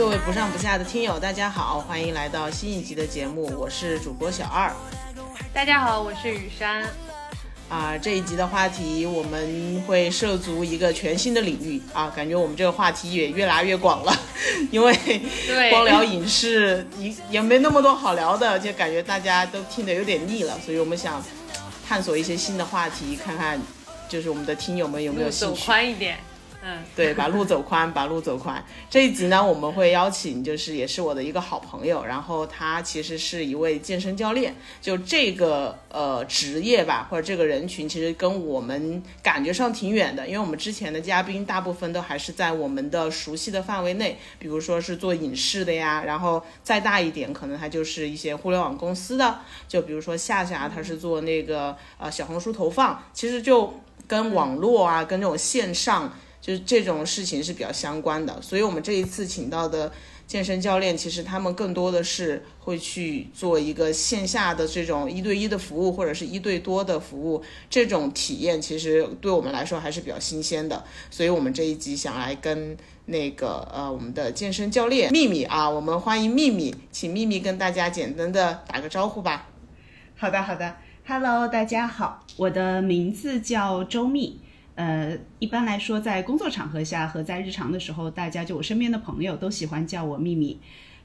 各位不上不下的听友，大家好，欢迎来到新一集的节目，我是主播小二。大家好，我是雨山。啊，这一集的话题我们会涉足一个全新的领域啊，感觉我们这个话题也越来越广了，因为光聊影视也也没那么多好聊的，就感觉大家都听得有点腻了，所以我们想探索一些新的话题，看看就是我们的听友们有没有兴趣。走宽一点。嗯，对，把路走宽，把路走宽。这一集呢，我们会邀请，就是也是我的一个好朋友，然后他其实是一位健身教练。就这个呃职业吧，或者这个人群，其实跟我们感觉上挺远的，因为我们之前的嘉宾大部分都还是在我们的熟悉的范围内，比如说是做影视的呀，然后再大一点，可能他就是一些互联网公司的，就比如说夏夏，他是做那个呃小红书投放，其实就跟网络啊，跟这种线上。就是这种事情是比较相关的，所以我们这一次请到的健身教练，其实他们更多的是会去做一个线下的这种一对一的服务，或者是一对多的服务，这种体验其实对我们来说还是比较新鲜的。所以我们这一集想来跟那个呃我们的健身教练秘密啊，我们欢迎秘密，请秘密跟大家简单的打个招呼吧。好的，好的，Hello，大家好，我的名字叫周密。呃，一般来说，在工作场合下和在日常的时候，大家就我身边的朋友都喜欢叫我秘密。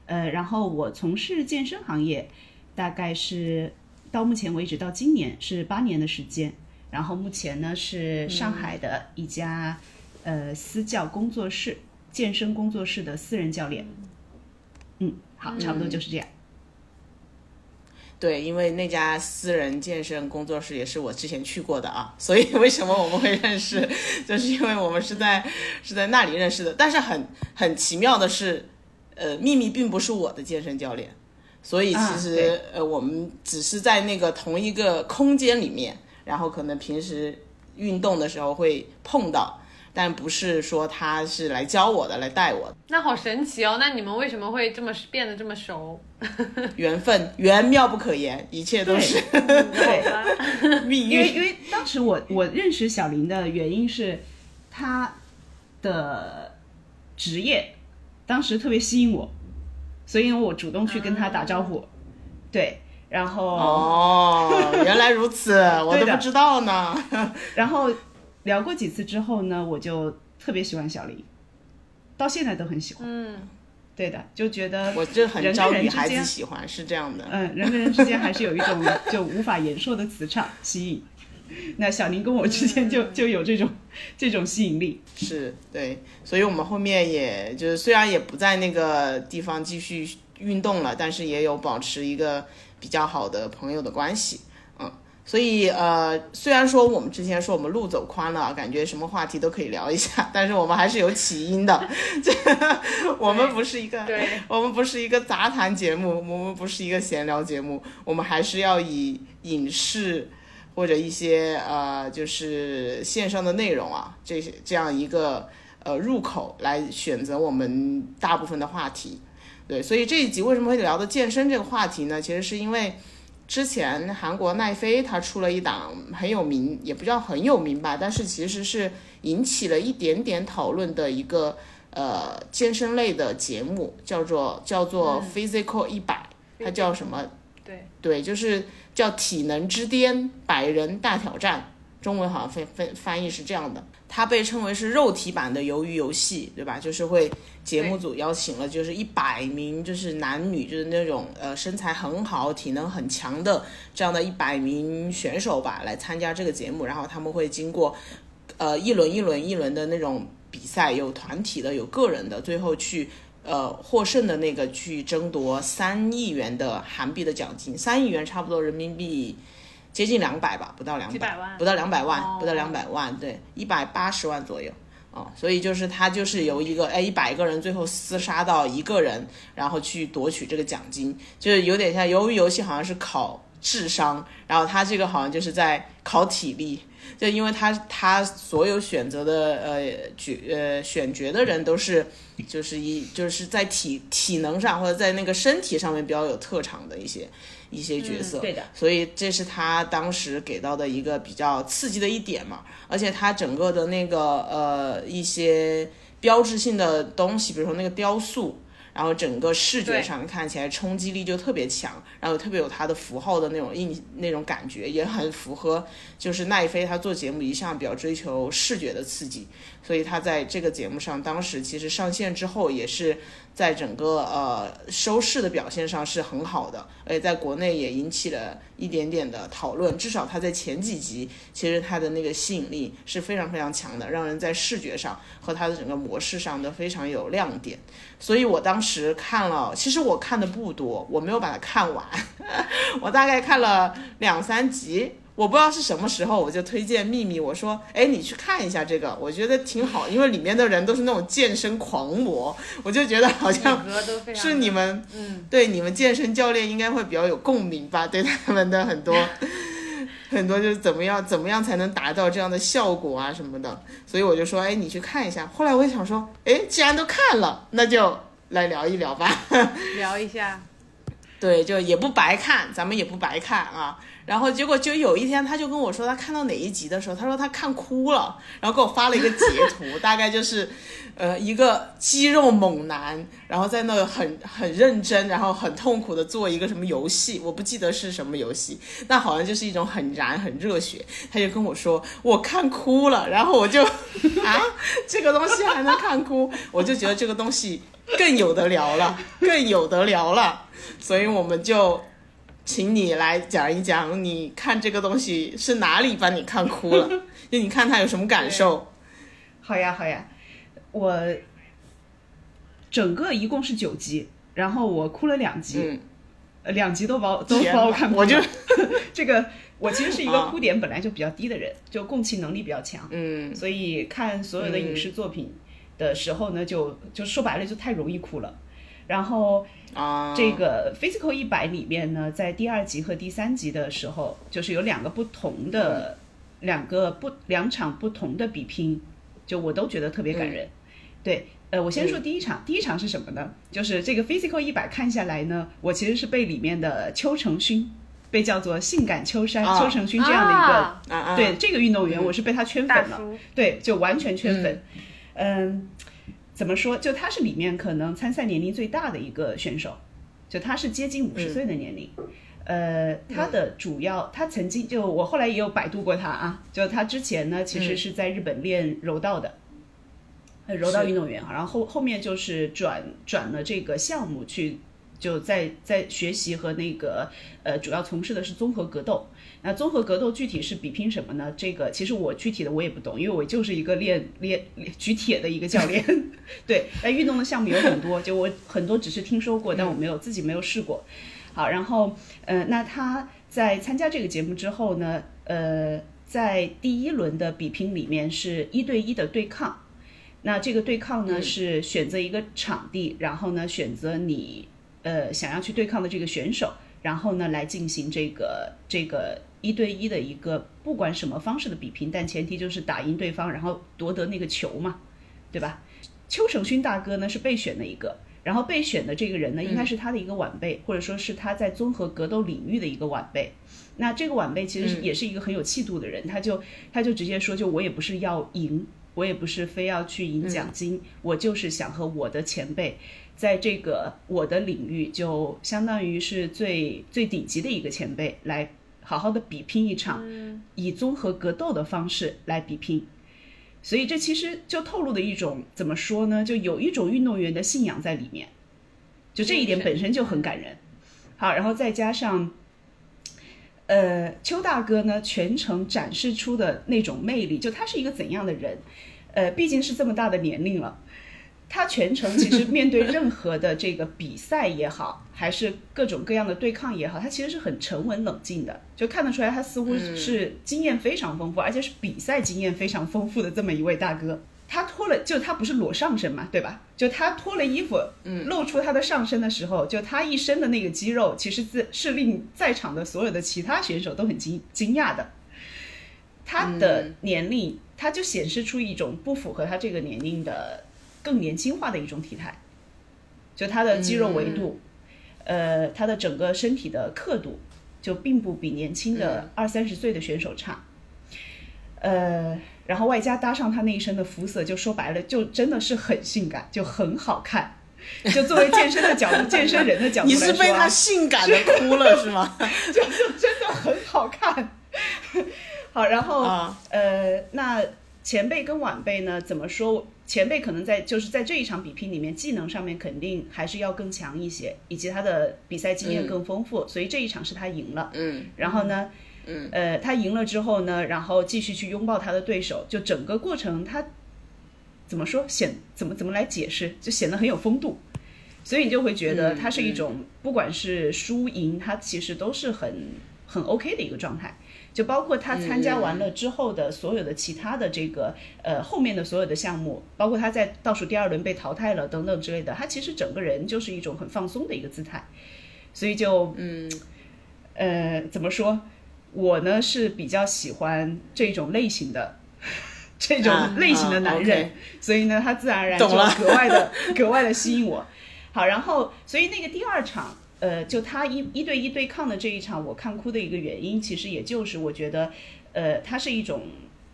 呃，然后我从事健身行业，大概是到目前为止到今年是八年的时间。然后目前呢是上海的一家呃私教工作室、健身工作室的私人教练。嗯，好，差不多就是这样。对，因为那家私人健身工作室也是我之前去过的啊，所以 为什么我们会认识，就是因为我们是在是在那里认识的。但是很很奇妙的是，呃，秘密并不是我的健身教练，所以其实呃我们只是在那个同一个空间里面，然后可能平时运动的时候会碰到。但不是说他是来教我的，来带我的。那好神奇哦！那你们为什么会这么变得这么熟？缘分，缘妙不可言，一切都是对 命运。因为因为当时我我认识小林的原因是，他的职业当时特别吸引我，所以我主动去跟他打招呼。对，然后哦，原来如此，我都不知道呢。然后。聊过几次之后呢，我就特别喜欢小林，到现在都很喜欢。嗯，对的，就觉得我这很招女孩子喜欢，是这样的。嗯，人跟人之间还是有一种 就无法言说的磁场吸引。那小林跟我之间就就有这种这种吸引力。是对，所以我们后面也就是虽然也不在那个地方继续运动了，但是也有保持一个比较好的朋友的关系。所以，呃，虽然说我们之前说我们路走宽了，感觉什么话题都可以聊一下，但是我们还是有起因的。这我们不是一个，我们不是一个杂谈节目，我们不是一个闲聊节目，我们还是要以影视或者一些呃，就是线上的内容啊，这些这样一个呃入口来选择我们大部分的话题。对，所以这一集为什么会聊到健身这个话题呢？其实是因为。之前韩国奈飞他出了一档很有名，也不叫很有名吧，但是其实是引起了一点点讨论的一个呃健身类的节目，叫做叫做 Physical 一百，它叫什么？对对，就是叫体能之巅百人大挑战。中文好像翻翻翻译是这样的，它被称为是肉体版的鱿鱼游戏，对吧？就是会节目组邀请了，就是一百名，就是男女，就是那种呃身材很好、体能很强的这样的一百名选手吧，来参加这个节目。然后他们会经过呃一轮一轮一轮的那种比赛，有团体的，有个人的，最后去呃获胜的那个去争夺三亿元的韩币的奖金，三亿元差不多人民币。接近两百吧，不到两百，不到两百万，不到两百万，对，一百八十万左右，哦，所以就是他就是由一个哎一百个人最后厮杀到一个人，然后去夺取这个奖金，就是有点像鱿鱼游戏，好像是考智商，然后他这个好像就是在考体力，就因为他他所有选择的呃角呃选角的人都是就是一就是在体体能上或者在那个身体上面比较有特长的一些。一些角色，对的，所以这是他当时给到的一个比较刺激的一点嘛，而且他整个的那个呃一些标志性的东西，比如说那个雕塑，然后整个视觉上看起来冲击力就特别强，然后特别有它的符号的那种印那种感觉，也很符合就是奈飞他做节目一向比较追求视觉的刺激，所以他在这个节目上当时其实上线之后也是在整个呃收视的表现上是很好的，而且在国内也引起了一点点的讨论，至少他在前几集其实他的那个吸引力是非常非常强的，让人在视觉上和他的整个模式上都非常有亮点。所以我当时看了，其实我看的不多，我没有把它看完，我大概看了两三集。我不知道是什么时候，我就推荐秘密，我说，哎，你去看一下这个，我觉得挺好，因为里面的人都是那种健身狂魔，我就觉得好像是你们，嗯，对你们健身教练应该会比较有共鸣吧，对他们的很多 很多就是怎么样怎么样才能达到这样的效果啊什么的，所以我就说，哎，你去看一下。后来我也想说，哎，既然都看了，那就来聊一聊吧。聊一下，对，就也不白看，咱们也不白看啊。然后结果就有一天，他就跟我说，他看到哪一集的时候，他说他看哭了，然后给我发了一个截图，大概就是，呃，一个肌肉猛男，然后在那很很认真，然后很痛苦的做一个什么游戏，我不记得是什么游戏，那好像就是一种很燃很热血。他就跟我说我看哭了，然后我就啊，这个东西还能看哭，我就觉得这个东西更有得聊了，更有得聊了，所以我们就。请你来讲一讲，你看这个东西是哪里把你看哭了？就你看他有什么感受？好呀，好呀，我整个一共是九集，然后我哭了两集，两集都把我都把我看哭了。我就 这个，我其实是一个啊哭点本来就比较低的人，就共情能力比较强，嗯所以看所有的影视作品的时候呢，就就说白了就太容易哭了。然后啊，这个 Physical 一百里面呢，在第二集和第三集的时候，就是有两个不同的、两个不两场不同的比拼，就我都觉得特别感人。对，呃，我先说第一场，第一场是什么呢？就是这个 Physical 一百看下来呢，我其实是被里面的邱成勋，被叫做性感秋山、啊邱成勋这样的一个、啊啊啊，对这个运动员，我是被他圈粉了。对，就完全圈粉。嗯怎么说？就他是里面可能参赛年龄最大的一个选手，就他是接近五十岁的年龄。呃，他的主要，他曾经就我后来也有百度过他啊，就他之前呢，其实是在日本练柔道的，呃柔道运动员啊，然后后后面就是转转了这个项目去，就在在学习和那个呃，主要从事的是综合格斗。那综合格斗具体是比拼什么呢？这个其实我具体的我也不懂，因为我就是一个练练练举铁的一个教练。对，那运动的项目有很多，就我很多只是听说过，但我没有自己没有试过。好，然后呃，那他在参加这个节目之后呢，呃，在第一轮的比拼里面是一对一的对抗。那这个对抗呢、是选择一个场地，然后呢选择你呃想要去对抗的这个选手，然后呢来进行这个这个一对一的一个不管什么方式的比拼，但前提就是打赢对方，然后夺得那个球嘛，对吧？邱成勋大哥呢是备选的一个，然后备选的这个人呢应该是他的一个晚辈，或者说是他在综合格斗领域的一个晚辈。那这个晚辈其实也是一个很有气度的人，他就他就直接说，就我也不是要赢，我也不是非要去赢奖金，我就是想和我的前辈。在这个我的领域，就相当于是最最顶级的一个前辈，来好好的比拼一场，以综合格斗的方式来比拼。所以这其实就透露的一种怎么说呢？就有一种运动员的信仰在里面，就这一点本身就很感人。好，然后再加上，呃，邱大哥呢全程展示出的那种魅力，就他是一个怎样的人？呃，毕竟是这么大的年龄了，他全程其实面对任何的这个比赛也好，还是各种各样的对抗也好，他其实是很沉稳冷静的，就看得出来他似乎是经验非常丰富，而且是比赛经验非常丰富的这么一位大哥。他脱了，就他不是裸上身嘛，对吧？就他脱了衣服，嗯，露出他的上身的时候，就他一身的那个肌肉，其实是是令在场的所有的其他选手都很惊惊讶的。他的年龄，他就显示出一种不符合他这个年龄的更年轻化的一种体态，就他的肌肉维度，呃，他的整个身体的刻度，就并不比年轻的二三十岁的选手差。呃，然后外加搭上他那一身的肤色，就说白了，就真的是很性感，就很好看。就作为健身的角度，健身人的角度你来说、啊，是被他性感的哭了是吗？就真的很好看。好，然后、啊呃，那前辈跟晚辈呢，怎么说？前辈可能在就是在这一场比拼里面，技能上面肯定还是要更强一些，以及他的比赛经验更丰富，所以这一场是他赢了。嗯。然后呢，嗯，呃，他赢了之后呢，然后继续去拥抱他的对手，就整个过程他怎么说显怎么怎么来解释，就显得很有风度，所以你就会觉得嗯他是一种、不管是输赢，他其实都是很很 OK 的一个状态。就包括他参加完了之后的所有的其他的这个呃后面的所有的项目，包括他在倒数第二轮被淘汰了等等之类的，他其实整个人就是一种很放松的一个姿态，所以就嗯呃，怎么说？我呢是比较喜欢这种类型的，这种啊类型的男人，所以呢，他自然而然就格外的 格外的吸引我。好，然后所以那个第二场，呃，就他一一对一对抗的这一场，我看哭的一个原因，其实也就是我觉得，呃，他是一种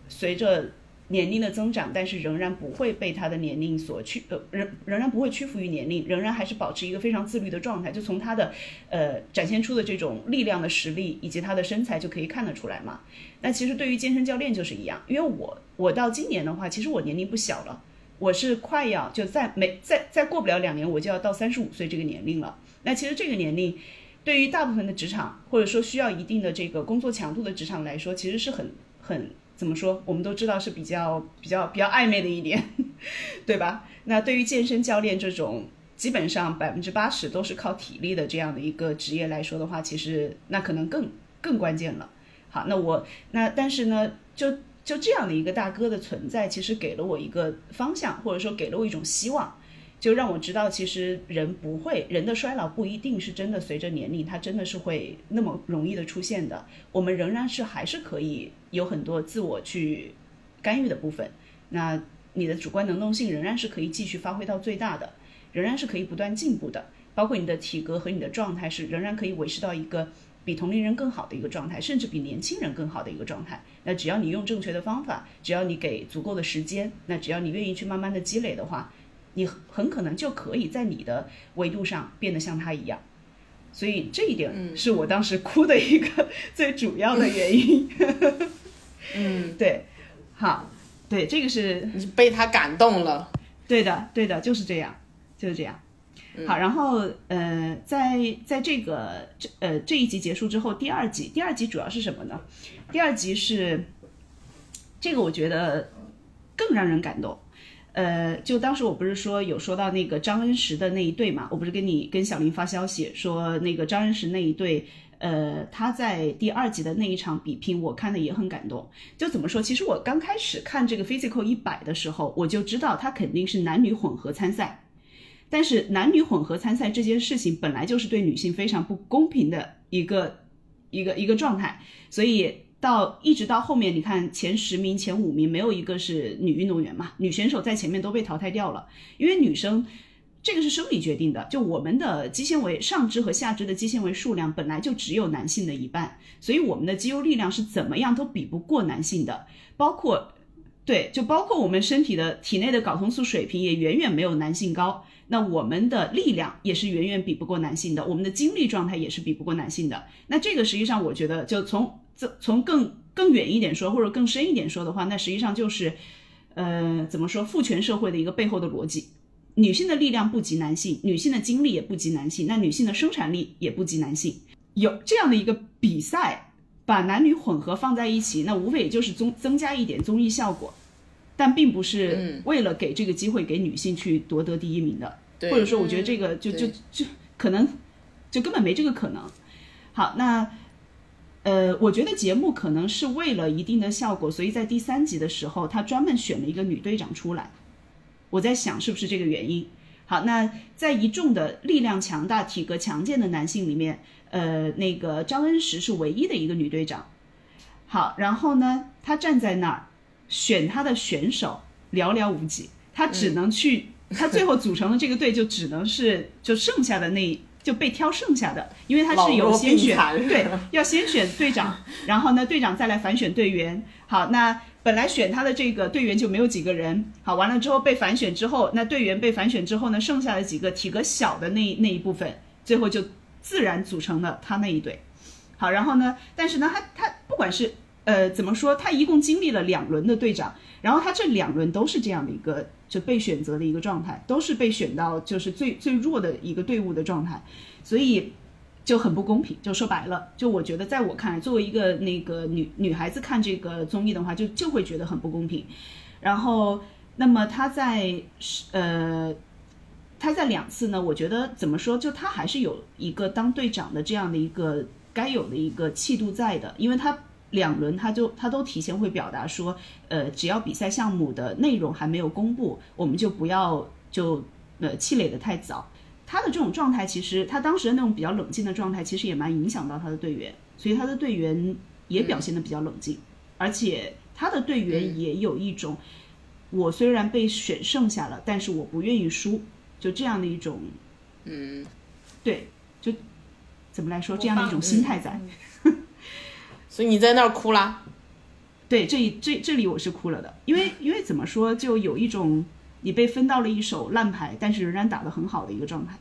随着年龄的增长，但是仍然不会被他的年龄所屈，呃，仍仍然不会屈服于年龄，仍然还是保持一个非常自律的状态。就从他的呃展现出的这种力量的实力，以及他的身材就可以看得出来嘛。那其实对于健身教练就是一样，因为我我到今年的话，其实我年龄不小了，我是快要就在没再再过不了两年，我就要到三十五岁这个年龄了。那其实这个年龄。对于大部分的职场，或者说需要一定的这个工作强度的职场来说，其实是很很怎么说？我们都知道是比较比较比较暧昧的一点，对吧？那对于健身教练这种基本上百分之八十都是靠体力的这样的一个职业来说的话，其实那可能更更关键了。好，那我那但是呢，就就这样的一个大哥的存在，其实给了我一个方向，或者说给了我一种希望。就让我知道，其实人不会，人的衰老不一定是真的随着年龄，它真的是会那么容易的出现的。我们仍然是还是可以有很多自我去干预的部分。那你的主观能动性仍然是可以继续发挥到最大的，仍然是可以不断进步的。包括你的体格和你的状态是仍然可以维持到一个比同龄人更好的一个状态，甚至比年轻人更好的一个状态。那只要你用正确的方法，只要你给足够的时间，那只要你愿意去慢慢的积累的话。你很可能就可以在你的维度上变得像他一样，所以这一点是我当时哭的一个最主要的原因。嗯，对，好，对，这个是你被他感动了。对的，对的，就是这样，就是这样。好，然后呃，在在这个这呃这一集结束之后，第二集，第二集主要是什么呢？第二集是这个，我觉得更让人感动。呃，就当时我不是说有说到那个张恩石的那一对嘛，我不是跟你跟小林发消息说那个张恩石那一对，呃，他在第二集的那一场比拼，我看的也很感动。就怎么说？其实我刚开始看这个 Physical 一百的时候，我就知道他肯定是男女混合参赛，但是男女混合参赛这件事情本来就是对女性非常不公平的一个一个一个状态，所以。到一直到后面，你看前十名、前五名没有一个是女运动员嘛，女选手在前面都被淘汰掉了，因为女生这个是生理决定的，就我们的肌纤维上肢和下肢的肌纤维数量本来就只有男性的一半，所以我们的肌肉力量是怎么样都比不过男性的，包括对，就包括我们身体的体内的睾酮素水平也远远没有男性高，那我们的力量也是远远比不过男性的，我们的精力状态也是比不过男性的，那这个实际上我觉得就从这从更更远一点说，或者更深一点说的话，那实际上就是，呃，怎么说父权社会的一个背后的逻辑。女性的力量不及男性，女性的精力也不及男性，那女性的生产力也不及男性。有这样的一个比赛，把男女混合放在一起，那无非也就是增增加一点综艺效果，但并不是为了给这个机会给女性去夺得第一名的。对或者说，我觉得这个就就就可能就根本没这个可能。好，那。呃，我觉得节目可能是为了一定的效果，所以在第三集的时候，他专门选了一个女队长出来。我在想是不是这个原因。好，那在一众的力量强大、体格强健的男性里面，呃，那个张恩石是唯一的一个女队长。好，然后呢，她站在那儿选他的选手寥寥无几，他只能去，他最后组成的这个队就只能是 就剩下的那就被挑剩下的，因为他是有先选对，要先选队长，然后呢队长再来反选队员。好，那本来选他的这个队员就没有几个人，好，完了之后被反选之后，那队员被反选之后呢，剩下的几个体格小的那那一部分，最后就自然组成了他那一队。好，然后呢，但是呢，他他不管是呃怎么说，他一共经历了两轮的队长，然后他这两轮都是这样的一个就被选择的一个状态，都是被选到就是最最弱的一个队伍的状态，所以就很不公平。就说白了，就我觉得在我看来，作为一个那个女女孩子看这个综艺的话，就就会觉得很不公平。然后，那么他在呃。他在两次呢，我觉得怎么说，就他还是有一个当队长的这样的一个该有的一个气度在的，因为他两轮他就他都提前会表达说，呃，只要比赛项目的内容还没有公布，我们就不要就呃气馁的太早。他的这种状态，其实他当时的那种比较冷静的状态，其实也蛮影响到他的队员，所以他的队员也表现的比较冷静，而且他的队员也有一种，我虽然被选剩下了，但是我不愿意输，就这样的一种，嗯，对，就怎么来说这样的一种心态在。所以你在那儿哭啦？对，这一这这里我是哭了的，因为因为怎么说，就有一种你被分到了一手烂牌，但是仍然打得很好的一个状态。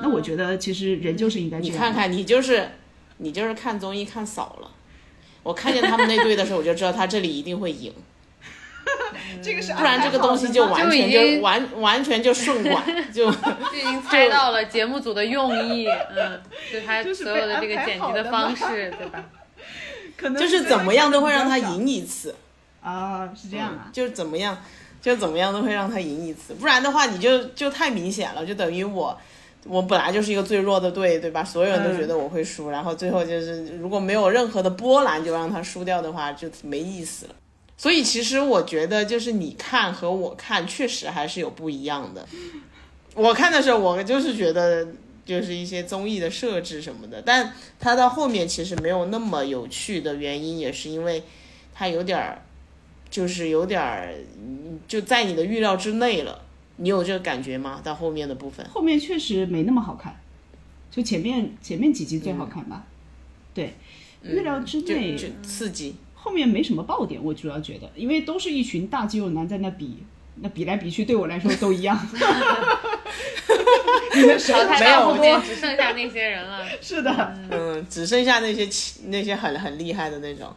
那我觉得其实人就是应该这样。你看看，你就是你就是看综艺看少了。我看见他们那队的时候，我就知道他这里一定会赢，这个是不然这个东西就完全就就完完全就顺拐，就就已经猜到了节目组的用意，嗯，就他 所有的这个剪辑的方式，对吧？可能就是怎么样都会让他赢一次，啊，是这样啊。就是怎么样就怎么样都会让他赢一次，不然的话你就就太明显了，就等于我。我本来就是一个最弱的队，对吧？所有人都觉得我会输，然后最后就是如果没有任何的波澜就让他输掉的话，就没意思了。所以其实我觉得，就是你看和我看确实还是有不一样的。我看的时候，我就是觉得就是一些综艺的设置什么的，但它到后面其实没有那么有趣的原因，也是因为它有点儿，就是有点儿嗯就在你的预料之内了。你有这个感觉吗？到后面的部分，后面确实没那么好看，就前面前面几集最好看吧。对，预料之内，嗯就就刺激。后面没什么爆点，我主要觉得，因为都是一群大肌肉男在那比，那比来比去，对我来说都一样。你们淘汰没有。到后面只剩下那些人了。是的，嗯，只剩下那些奇那些很很厉害的那种。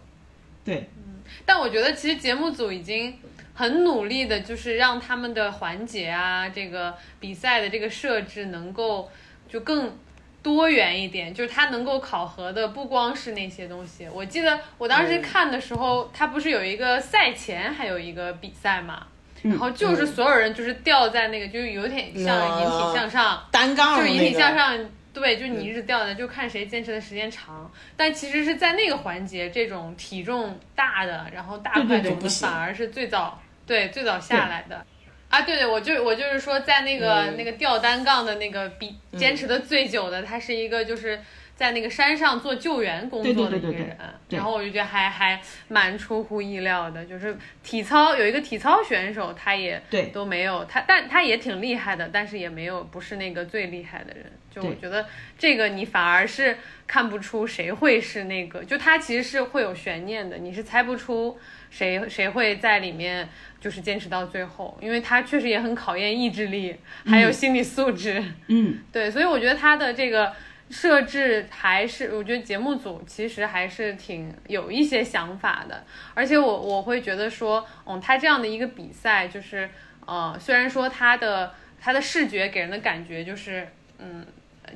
对，嗯。但我觉得其实节目组已经很努力的，就是让他们的环节啊，这个比赛的这个设置能够就更多元一点，就是它能够考核的不光是那些东西。我记得我当时看的时候，它不是有一个赛前还有一个比赛嘛，然后就是所有人就是吊在那个，就是有点像引体向上，单杠就是引体向，上，对，就你一直吊着，就看谁坚持的时间长。但其实是在那个环节，这种体重大的，然后大块头的，反而是最早对最早下来的。啊，对对，我就我就是说，在那个、嗯那个吊单杠的那个比坚持的最久的，他是一个就是在那个山上做救援工作的一个对对对对人，对然后我就觉得还还蛮出乎意料的，就是体操有一个体操选手，他也对都没有他，但他也挺厉害的，但是也没有不是那个最厉害的人。就我觉得这个你反而是看不出谁会是那个，就他其实是会有悬念的，你是猜不出谁谁会在里面就是坚持到最后，因为他确实也很考验意志力，还有心理素质。嗯，对，所以我觉得他的这个设置还是，我觉得节目组其实还是挺有一些想法的，而且我我会觉得说，嗯，他这样的一个比赛，就是呃，虽然说他的他的视觉给人的感觉就是，嗯。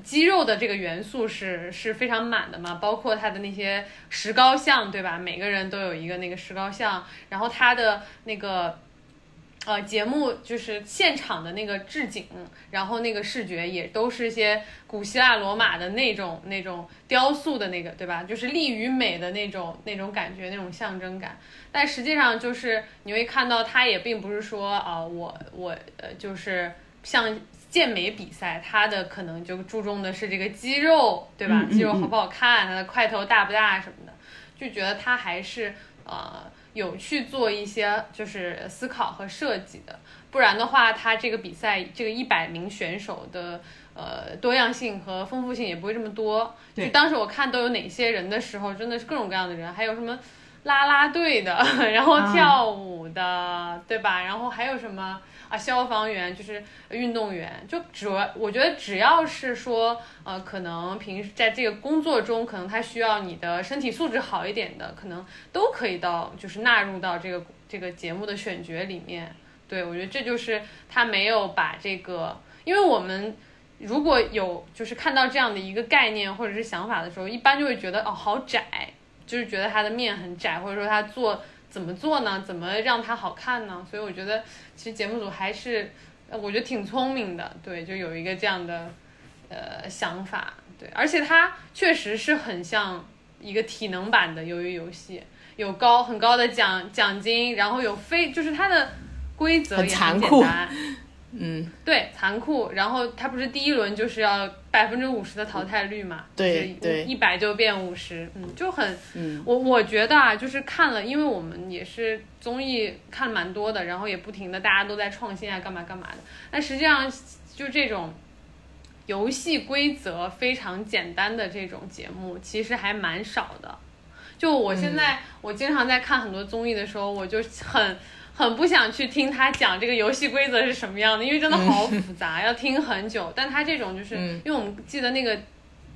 肌肉的这个元素是是非常满的嘛，包括他的那些石膏像，对吧？每个人都有一个那个石膏像，然后他的那个呃节目就是现场的那个置景，然后那个视觉也都是一些古希腊罗马的那种那种雕塑的那个，对吧？就是力与美的那种那种感觉，那种象征感。但实际上就是你会看到，它也并不是说啊、我我呃就是像。健美比赛，它的可能就注重的是这个肌肉，对吧？肌肉好不好看，它的块头大不大什么的，就觉得它还是呃有去做一些就是思考和设计的。不然的话，他这个比赛这个一百名选手的呃多样性和丰富性也不会这么多。就当时我看都有哪些人的时候，真的是各种各样的人，还有什么啦啦队的，然后啊跳舞的，对吧？然后还有什么啊，消防员，就是运动员，就主要我觉得只要是说，呃，可能平时在这个工作中，可能他需要你的身体素质好一点的，可能都可以到就是纳入到这个这个节目的选角里面。对我觉得这就是他没有把这个，因为我们。如果有就是看到这样的一个概念或者是想法的时候，一般就会觉得哦好窄，就是觉得它的面很窄，或者说他做怎么做呢？怎么让它好看呢？所以我觉得其实节目组还是呃我觉得挺聪明的，对，就有一个这样的呃想法，对，而且它确实是很像一个体能版的鱿鱼游戏，有高很高的奖奖金，然后有非就是它的规则也很简残酷单。嗯，对，残酷。然后它不是第一轮就是要百分之五十的淘汰率嘛？对对一百就变五十，嗯，就很，嗯，我我觉得啊，就是看了，因为我们也是综艺看蛮多的，然后也不停的大家都在创新啊，干嘛干嘛的。但实际上就这种游戏规则非常简单的这种节目，其实还蛮少的。就我现在，我经常在看很多综艺的时候，我就很很不想去听他讲这个游戏规则是什么样的，因为真的好复杂，要听很久。但他这种就是，嗯因为我们记得那个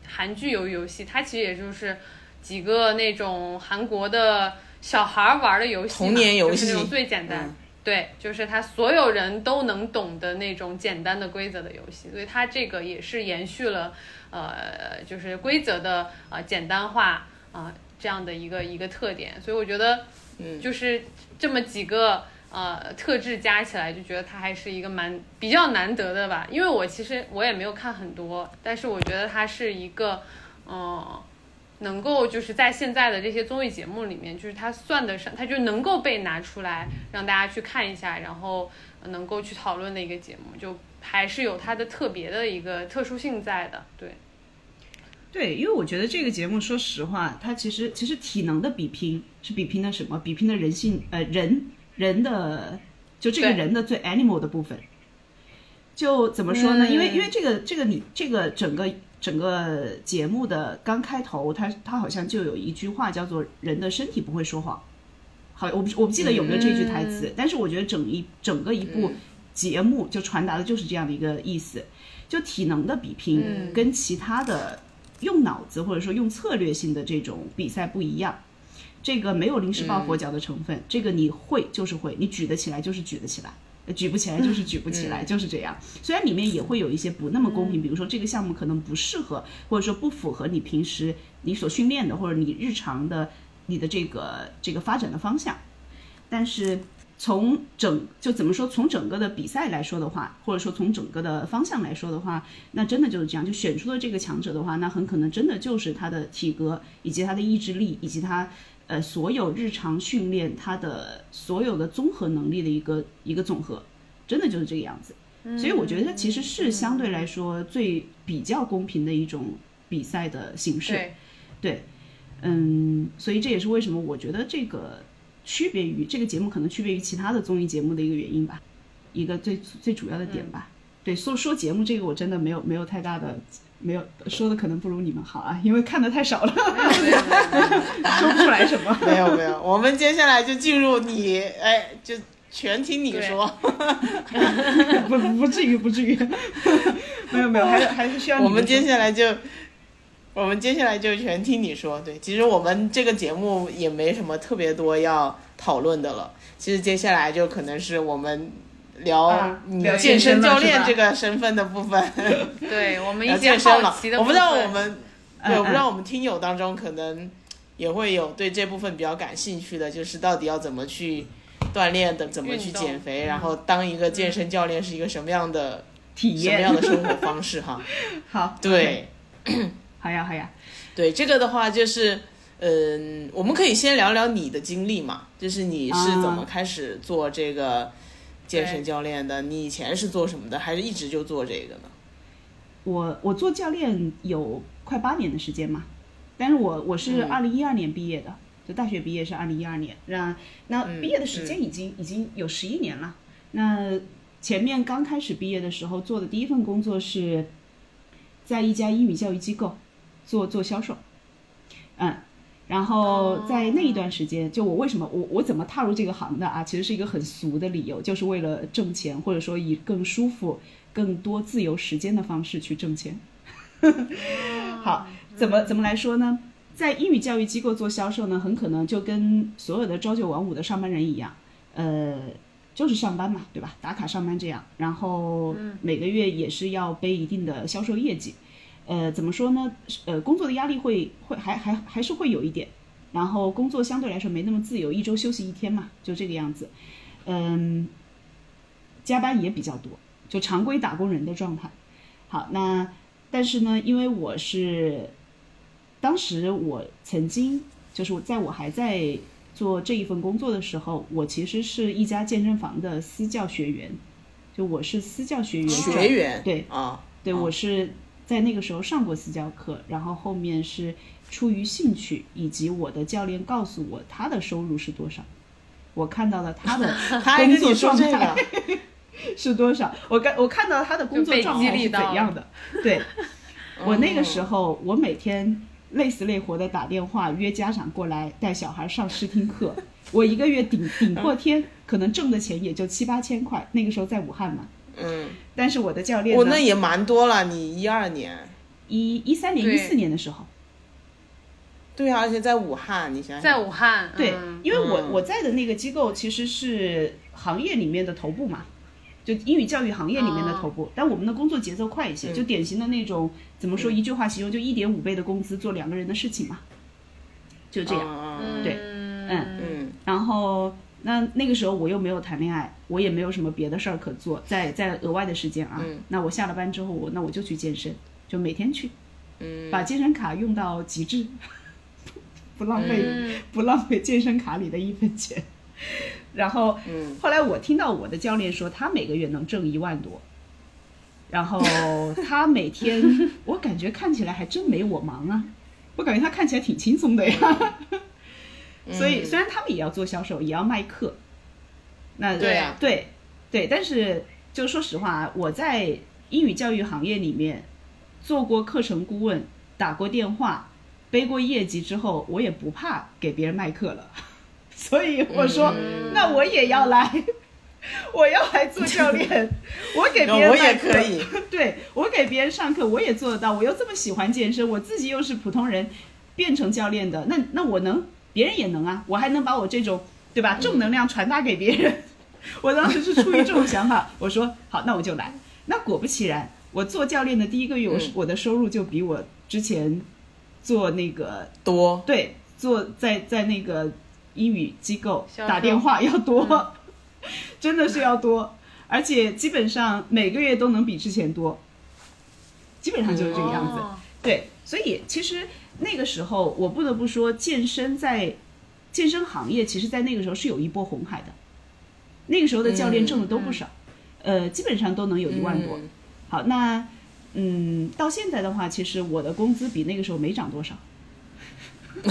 韩剧游游戏，它其实也就是几个那种韩国的小孩儿玩的游戏，童年游戏就是那种最简单。嗯对，就是他所有人都能懂的那种简单的规则的游戏，所以它这个也是延续了，呃，就是规则的呃简单化啊、这样的一个一个特点，所以我觉得，嗯就是这么几个呃特质加起来，就觉得它还是一个蛮比较难得的吧。因为我其实我也没有看很多，但是我觉得它是一个，嗯、能够就是在现在的这些综艺节目里面，就是它算得上，它就能够被拿出来让大家去看一下，然后呃能够去讨论的一个节目，就还是有它的特别的一个特殊性在的。对，对，因为我觉得这个节目，说实话，它其实其实体能的比拼是比拼的什么？比拼的人性，呃，人人的就这个人的最 animal 的部分。就怎么说呢？嗯因为因为这个这个你这个整个整个节目的刚开头，它它好像就有一句话叫做“人的身体不会说谎”。好，我不我不记得有没有这句台词，但是我觉得整一整个一部节目就传达的就是这样的一个意思。就体能的比拼嗯跟其他的用脑子或者说用策略性的这种比赛不一样，这个没有临时抱佛脚的成分，这个你会就是会，你举得起来就是举得起来。呃举不起来就是举不起来，就是这样。虽然里面也会有一些不那么公平，比如说这个项目可能不适合，或者说不符合你平时你所训练的或者你日常的你的这个这个发展的方向，但是从整就怎么说，从整个的比赛来说的话，或者说从整个的方向来说的话，那真的就是这样。就选出了这个强者的话，那很可能真的就是他的体格，以及他的意志力，以及他呃所有日常训练它的所有的综合能力的一个一个总和，真的就是这个样子。所以我觉得它其实是相对来说最比较公平的一种比赛的形式。对，对，嗯，所以这也是为什么我觉得这个区别于这个节目可能区别于其他的综艺节目的一个原因吧，一个最最主要的点吧。对，说说节目这个我真的没有没有太大的。没有说的可能不如你们好啊，因为看的太少了，说不出来什么。没有没有，我们接下来就进入你，哎，就全听你说。不不至于不至于，没有没有，还是还是需要我们接下来就，我们接下来就全听你说。对，其实我们这个节目也没什么特别多要讨论的了。其实接下来就可能是我们聊健身教练这个身份的部分。对我们聊一些健身了好奇的，我不知道我们，我不知道嗯我们听友当中可能也会有对这部分比较感兴趣的，就是到底要怎么去锻炼的，怎么去减肥，嗯然后当一个健身教练是一个什么样的、体验什么样的生活方式哈。好，对。好呀好呀，对这个的话，就是嗯，我们可以先聊聊你的经历嘛，就是你是怎么啊开始做这个健身教练的？你以前是做什么的？还是一直就做这个呢？我我做教练有快八年的时间嘛，但是我我是嗯二零一二年毕业的，就大学毕业是二零一二年，那那嗯毕业的时间已经、已经有十一年了。那前面刚开始毕业的时候做的第一份工作是，在一家英语教育机构做做销售，嗯，然后在那一段时间，就我为什么我我怎么踏入这个行的啊？其实是一个很俗的理由，就是为了挣钱，或者说以更舒服、更多自由时间的方式去挣钱。好，怎么怎么来说呢？在英语教育机构做销售呢，很可能就跟所有的朝九晚五的上班人一样，呃，就是上班嘛，对吧？打卡上班这样，然后每个月也是要背一定的销售业绩。呃，怎么说呢？呃，工作的压力会会还还还是会有一点，然后工作相对来说没那么自由，一周休息一天嘛，就这个样子。嗯，加班也比较多，就常规打工人的状态。好，那但是呢，因为我是当时我曾经就是在我还在做这一份工作的时候，我其实是一家健身房的私教学员，就我是私教学员，学员对啊，对我是在那个时候上过私教课，然后后面是出于兴趣，以及我的教练告诉我他的收入是多少，我看到了他的 工作状态个，是多少，我看我看到他的工作状态是怎样的，对。我那个时哦候我每天累死累活的打电话约家长过来带小孩上试听课，我一个月顶顶破天，可能挣的钱也就七八千块，那个时候在武汉嘛，嗯，但是我的教练我那也蛮多了，你一二年，一一三年一四年的时候。对啊，而且在武汉，你想想，在武汉，对嗯，因为我嗯。我在的那个机构其实是行业里面的头部嘛，就英语教育行业里面的头部，但我们的工作节奏快一些，就典型的那种怎么说一句话形容，就一点五倍的工资做两个人的事情嘛，就这样。对嗯。嗯。然后那那个时候我又没有谈恋爱，我也没有什么别的事儿可做，在在额外的时间啊，嗯那我下了班之后，我那我就去健身，就每天去，嗯，把健身卡用到极致，不浪费、嗯不浪费健身卡里的一分钱。然后嗯后来我听到我的教练说，他每个月能挣一万多，然后他每天，我感觉看起来还真没我忙啊，我感觉他看起来挺轻松的呀。所以虽然他们也要做销售，也要卖课，那对啊对对，但是就说实话啊，我在英语教育行业里面做过课程顾问，打过电话，背过业绩之后，我也不怕给别人卖课了。所以我说，嗯那我也要来，我要来做教练，我给 别人我也可以，对我给别人上课，我也做得到。我又这么喜欢健身，我自己又是普通人，变成教练的，那那我能，别人也能啊，我还能把我这种对吧正能量传达给别人。我当时是出于这种想法，我说好，那我就来。那果不其然，我做教练的第一个月，我我的收入就比我之前做那个多，对做在在那个英语机构打电话要多，真的是要多，而且基本上每个月都能比之前多，基本上就是这个样子。哦。对，所以其实那个时候我不得不说，健身在健身行业，其实在那个时候是有一波红海的。那个时候的教练挣的都不少，呃，基本上都能有一万多。嗯好，那嗯，到现在的话，其实我的工资比那个时候没涨多少，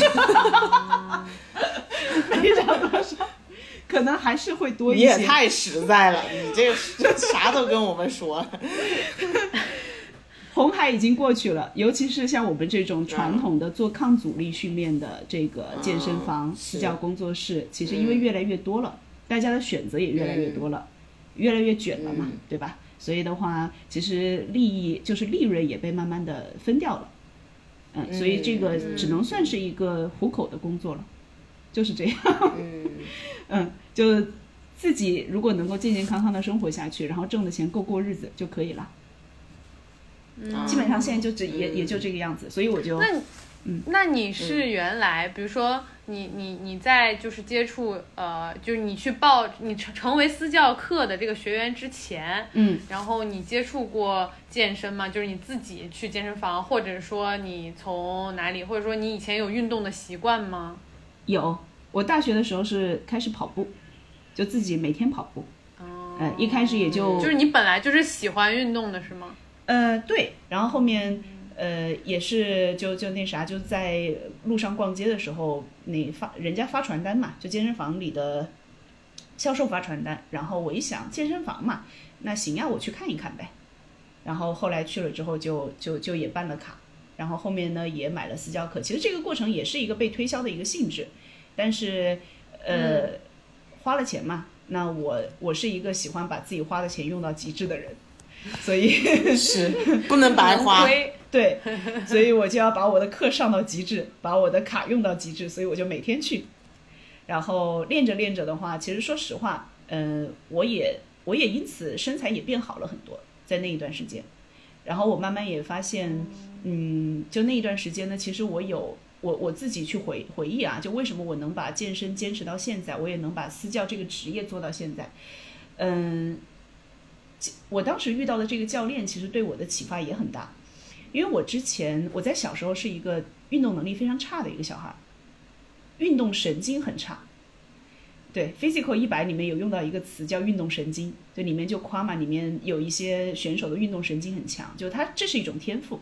没涨多少，可能还是会多一些。你也太实在了，你这个啥都跟我们说了，红海已经过去了，尤其是像我们这种传统的做抗阻力训练的这个健身房、嗯私教工作室，其实因为越来越多了，大家的选择也越来越多了，越来越卷了嘛，嗯。对吧？所以的话，其实利益就是利润也被慢慢的分掉了，嗯，所以这个只能算是一个糊口的工作了，就是这样，嗯。嗯，就自己如果能够健健康康的生活下去，然后挣的钱够过日子就可以了。嗯基本上现在就只也也就这个样子，所以我就那嗯那你是原来，比如说你你你在就是接触呃，就是你去报你成成为私教课的这个学员之前，嗯，然后你接触过健身吗？就是你自己去健身房，或者说你从哪里，或者说你以前有运动的习惯吗？有。我大学的时候是开始跑步，就自己每天跑步。哦呃，一开始也就就是你本来就是喜欢运动的是吗？呃对，然后后面呃也是就就那啥，就在路上逛街的时候，那发人家发传单嘛，就健身房里的销售发传单，然后我一想健身房嘛，那行呀，我去看一看呗。然后后来去了之后就就就也办了卡，然后后面呢也买了私教课。其实这个过程也是一个被推销的一个性质，但是呃、花了钱嘛，那我我是一个喜欢把自己花的钱用到极致的人，所以 是不能白花。对，所以我就要把我的课上到极致，把我的卡用到极致，所以我就每天去。然后练着练着的话，其实说实话，嗯、我也我也因此身材也变好了很多，在那一段时间。然后我慢慢也发现，嗯，就那一段时间呢，其实我有我我自己去回回忆啊，就为什么我能把健身坚持到现在，我也能把私教这个职业做到现在，嗯，我当时遇到的这个教练，其实对我的启发也很大。因为我之前我在小时候是一个运动能力非常差的一个小孩，运动神经很差。对，Physical 一百里面有用到一个词叫运动神经，就里面就夸嘛，里面有一些选手的运动神经很强，就他这是一种天赋。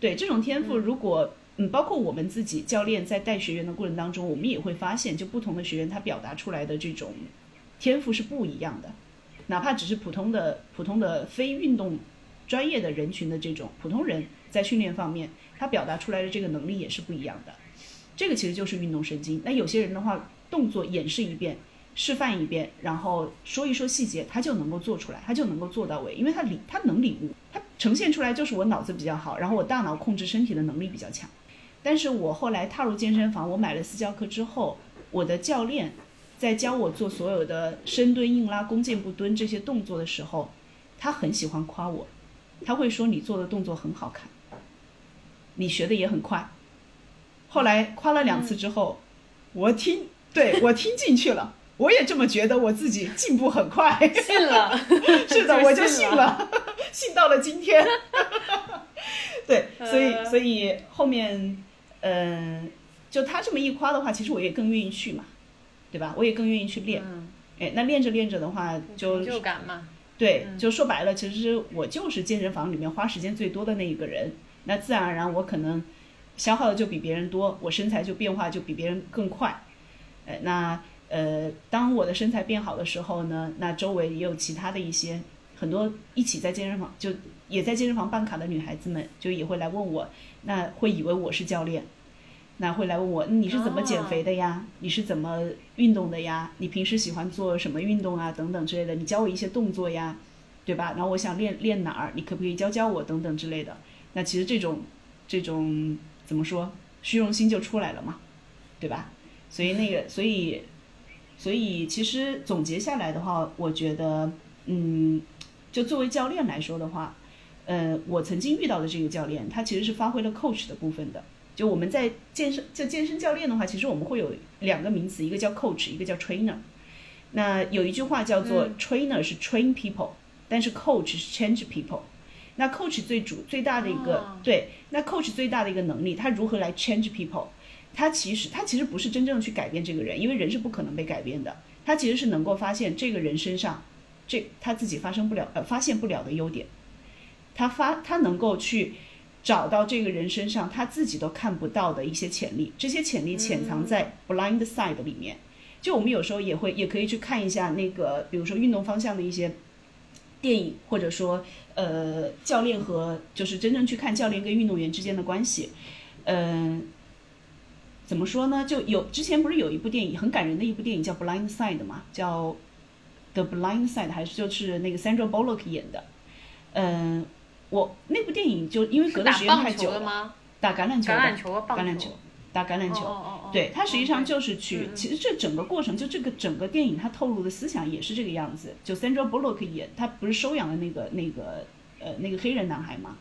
对这种天赋，如果嗯，包括我们自己教练在带学员的过程当中，我们也会发现，就不同的学员他表达出来的这种天赋是不一样的，哪怕只是普通的普通的非运动专业的人群的这种普通人在训练方面，他表达出来的这个能力也是不一样的。这个其实就是运动神经。那有些人的话，动作演示一遍，示范一遍，然后说一说细节，他就能够做出来，他就能够做到位，因为他理他能领悟，他呈现出来就是我脑子比较好，然后我大脑控制身体的能力比较强。但是我后来踏入健身房，我买了私教课之后，我的教练在教我做所有的深蹲、硬拉、弓箭步蹲这些动作的时候，他很喜欢夸我，他会说你做的动作很好看，你学的也很快。后来夸了两次之后，我听，对我听进去了，我也这么觉得，我自己进步很快。信了，是的，就我就信信了，信到了今天。对，所以所以后面，嗯、就他这么一夸的话，其实我也更愿意去嘛，对吧？我也更愿意去练。嗯，哎，那练着练着的话，就成就感嘛，对，嗯就说白了，其实我就是健身房里面花时间最多的那一个人。那自然而然，我可能消耗的就比别人多，我身材就变化就比别人更快。呃，那呃，当我的身材变好的时候呢，那周围也有其他的一些很多一起在健身房就也在健身房办卡的女孩子们，就也会来问我，那会以为我是教练。那会来问我，嗯你是怎么减肥的呀？你是怎么运动的呀？你平时喜欢做什么运动啊？等等之类的，你教我一些动作呀，对吧？然后我想练练哪儿，你可不可以教教我等等之类的。那其实这种这种怎么说，虚荣心就出来了嘛，对吧？所以那个，所以所以其实总结下来的话，我觉得，嗯，就作为教练来说的话，呃，我曾经遇到的这个教练，他其实是发挥了 coach 的部分的。就我们在健身，就健身教练的话，其实我们会有两个名词，一个叫 coach，一个叫 trainer。那有一句话叫做、trainer 是 train people，但是 coach 是 change people。那 coach 最主最大的一个、哦对，那 coach 最大的一个能力，他如何来 change people？他其实他其实不是真正去改变这个人，因为人是不可能被改变的。他其实是能够发现这个人身上这他自己发生不了呃发现不了的优点，他发他能够去找到这个人身上他自己都看不到的一些潜力，这些潜力潜藏在 blind side 里面。就我们有时候也会也可以去看一下那个，比如说运动方向的一些电影，或者说呃教练和就是真正去看教练跟运动员之间的关系，嗯、怎么说呢？就有之前不是有一部电影很感人的一部电影叫《Blind Side》嘛，叫《The Blind Side》，还是就是那个 Sandra Bullock 演的。嗯、我那部电影就因为隔的时间太久了，吗？打橄榄球的，橄榄球橄榄球，打橄榄球。哦哦哦，对，它实际上哦就是去，嗯其实这整个过程，就这个整个电影它透露的思想也是这个样子。就 Sandra Bullock 演，他不是收养了那个那个呃那个黑人男孩嘛，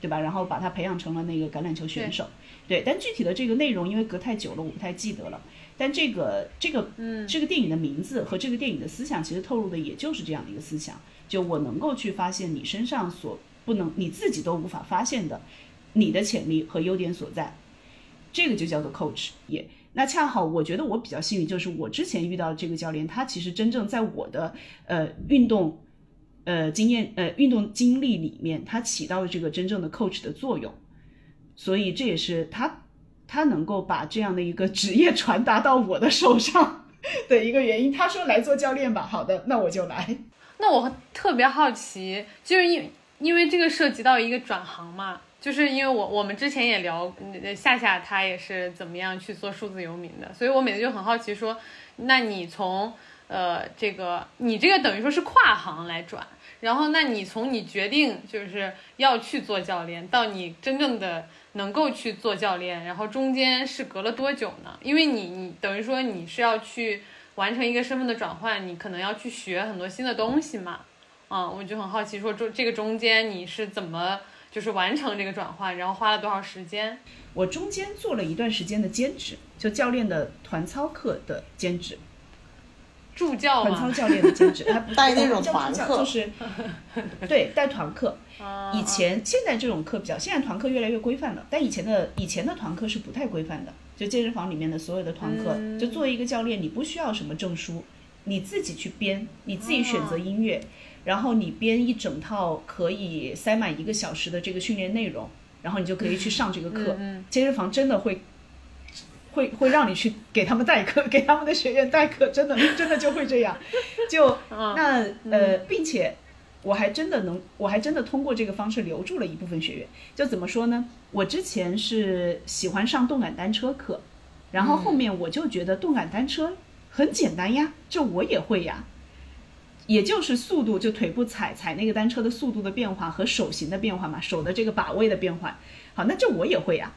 对吧？然后把他培养成了那个橄榄球选手。对，但具体的这个内容因为隔太久了，我不太记得了。但这个这个嗯这个电影的名字和这个电影的思想，其实透露的也就是这样的一个思想。就我能够去发现你身上所不能你自己都无法发现的你的潜力和优点所在，这个就叫做 coach 也。那恰好，我觉得我比较幸运，就是我之前遇到这个教练，他其实真正在我的呃运动呃经验呃运动经历里面，他起到了这个真正的 coach 的作用，所以这也是他他能够把这样的一个职业传达到我的手上的一个原因。他说来做教练吧，好的，那我就来。那我特别好奇，就是因因为这个涉及到一个转行嘛，就是因为我我们之前也聊，夏夏她也是怎么样去做数字游民的，所以我每次就很好奇说，那你从呃这个你这个等于说是跨行来转，然后那你从你决定就是要去做教练到你真正的能够去做教练，然后中间是隔了多久呢？因为你你等于说你是要去完成一个身份的转换，你可能要去学很多新的东西嘛。我就很好奇，说中这个中间你是怎么就是完成这个转换，然后花了多少时间？我中间做了一段时间的兼职，就教练的团操课的兼职，助教团操，教练的兼职，他不 带那种叫团课。就是 对带团课。啊。以前现在这种课比较，现在团课越来越规范了，但以前的以前的团课是不太规范的，就健身房里面的所有的团课，嗯。就作为一个教练，你不需要什么证书，你自己去编，你自己选择音乐，然后你编一整套可以塞满一个小时的这个训练内容，然后你就可以去上这个课。嗯健身房真的会。会 会让你去给他们代课，给他们的学员代课，真的真的就会这样，就嗯那呃，并且我还真的能，我还真的通过这个方式留住了一部分学员。就怎么说呢？我之前是喜欢上动感单车课，然后后面我就觉得动感单车很简单呀，这我也会呀。也就是速度，就腿部踩踩那个单车的速度的变化和手型的变化嘛，手的这个把位的变化。好，那这我也会呀。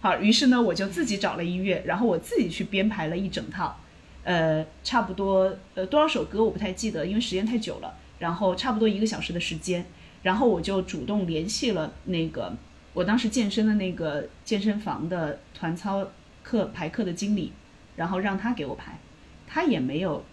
好，于是呢，我就自己找了音乐，然后我自己去编排了一整套，呃，差不多呃多少首歌我不太记得，因为时间太久了。然后差不多一个小时的时间，然后我就主动联系了那个我当时健身的那个健身房的团操课排课的经理，然后让他给我排，他也没有。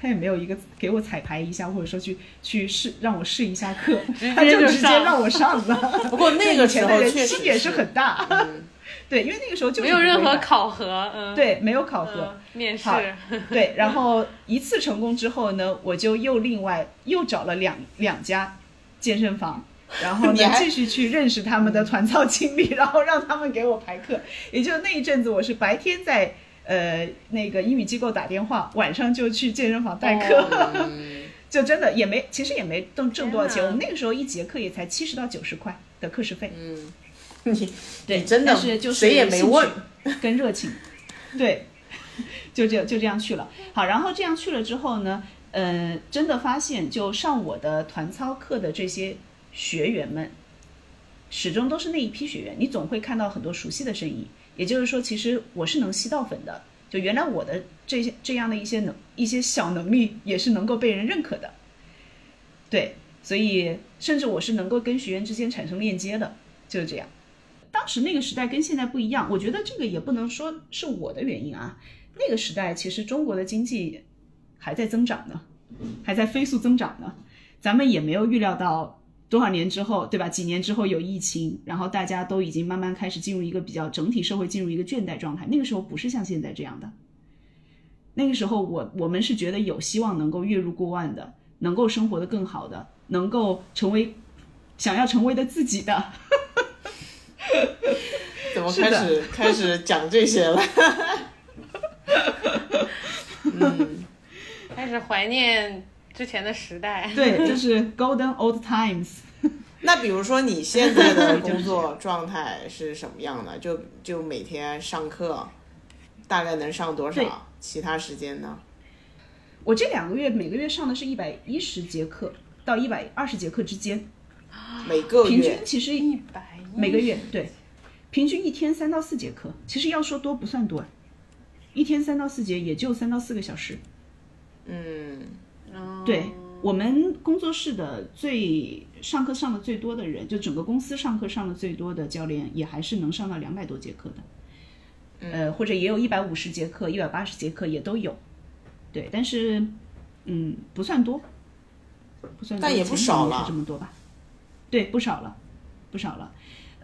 他也没有一个给我彩排一下，或者说去去试让我试一下课，他就直接让我上了。不过那个时候确实心也是很大，嗯。对，因为那个时候就是没有任何考核，嗯，对，没有考核，嗯，面试，对，然后一次成功之后呢，我就又另外又找了两两家健身房，然后呢继续去认识他们的团操经理，然后让他们给我排课。也就那一阵子，我是白天在呃那个英语机构打电话，晚上就去健身房代课，嗯 就真的也没其实也没挣挣多少钱，我们那个时候一节课也才七十到九十块的课时费。嗯，你对，你真的但是就是谁也没问，跟热情，对，就这就这样去了。好，然后这样去了之后呢，呃，真的发现就上我的团操课的这些学员们，始终都是那一批学员，你总会看到很多熟悉的身影。也就是说，其实我是能吸到粉的，就原来我的这些这样的一些能一些小能力也是能够被人认可的。对，所以甚至我是能够跟学员之间产生链接的，就是这样。当时那个时代跟现在不一样，我觉得这个也不能说是我的原因啊。那个时代其实中国的经济还在增长呢，还在飞速增长呢，咱们也没有预料到多少年之后，对吧？几年之后有疫情，然后大家都已经慢慢开始进入一个比较整体社会进入一个倦怠状态。那个时候不是像现在这样的，那个时候我我们是觉得有希望能够月入过万的，能够生活的更好的，能够成为想要成为的自己的。怎么开始开始讲这些了？嗯，开始怀念之前的时代，对，就是 golden old times。那比如说你现在的工作状态是什么样的？就 就每天上课，大概能上多少？其他时间呢？我这两个月每个月上的是一百一十节课到一百二十节课之间，每个月平均其实一百每个月对，平均一天三到四节课，其实要说多不算多，一天三到四节也就三到四个小时。嗯，哦对我们工作室的最上课上的最多的人，就整个公司上课上的最多的教练，也还是能上到两百多节课的。呃，或者也有一百五十节课、一百八十节课也都有，对，但是嗯，不算多，不算多，但也不少了这么多吧？对，不少了，不少了。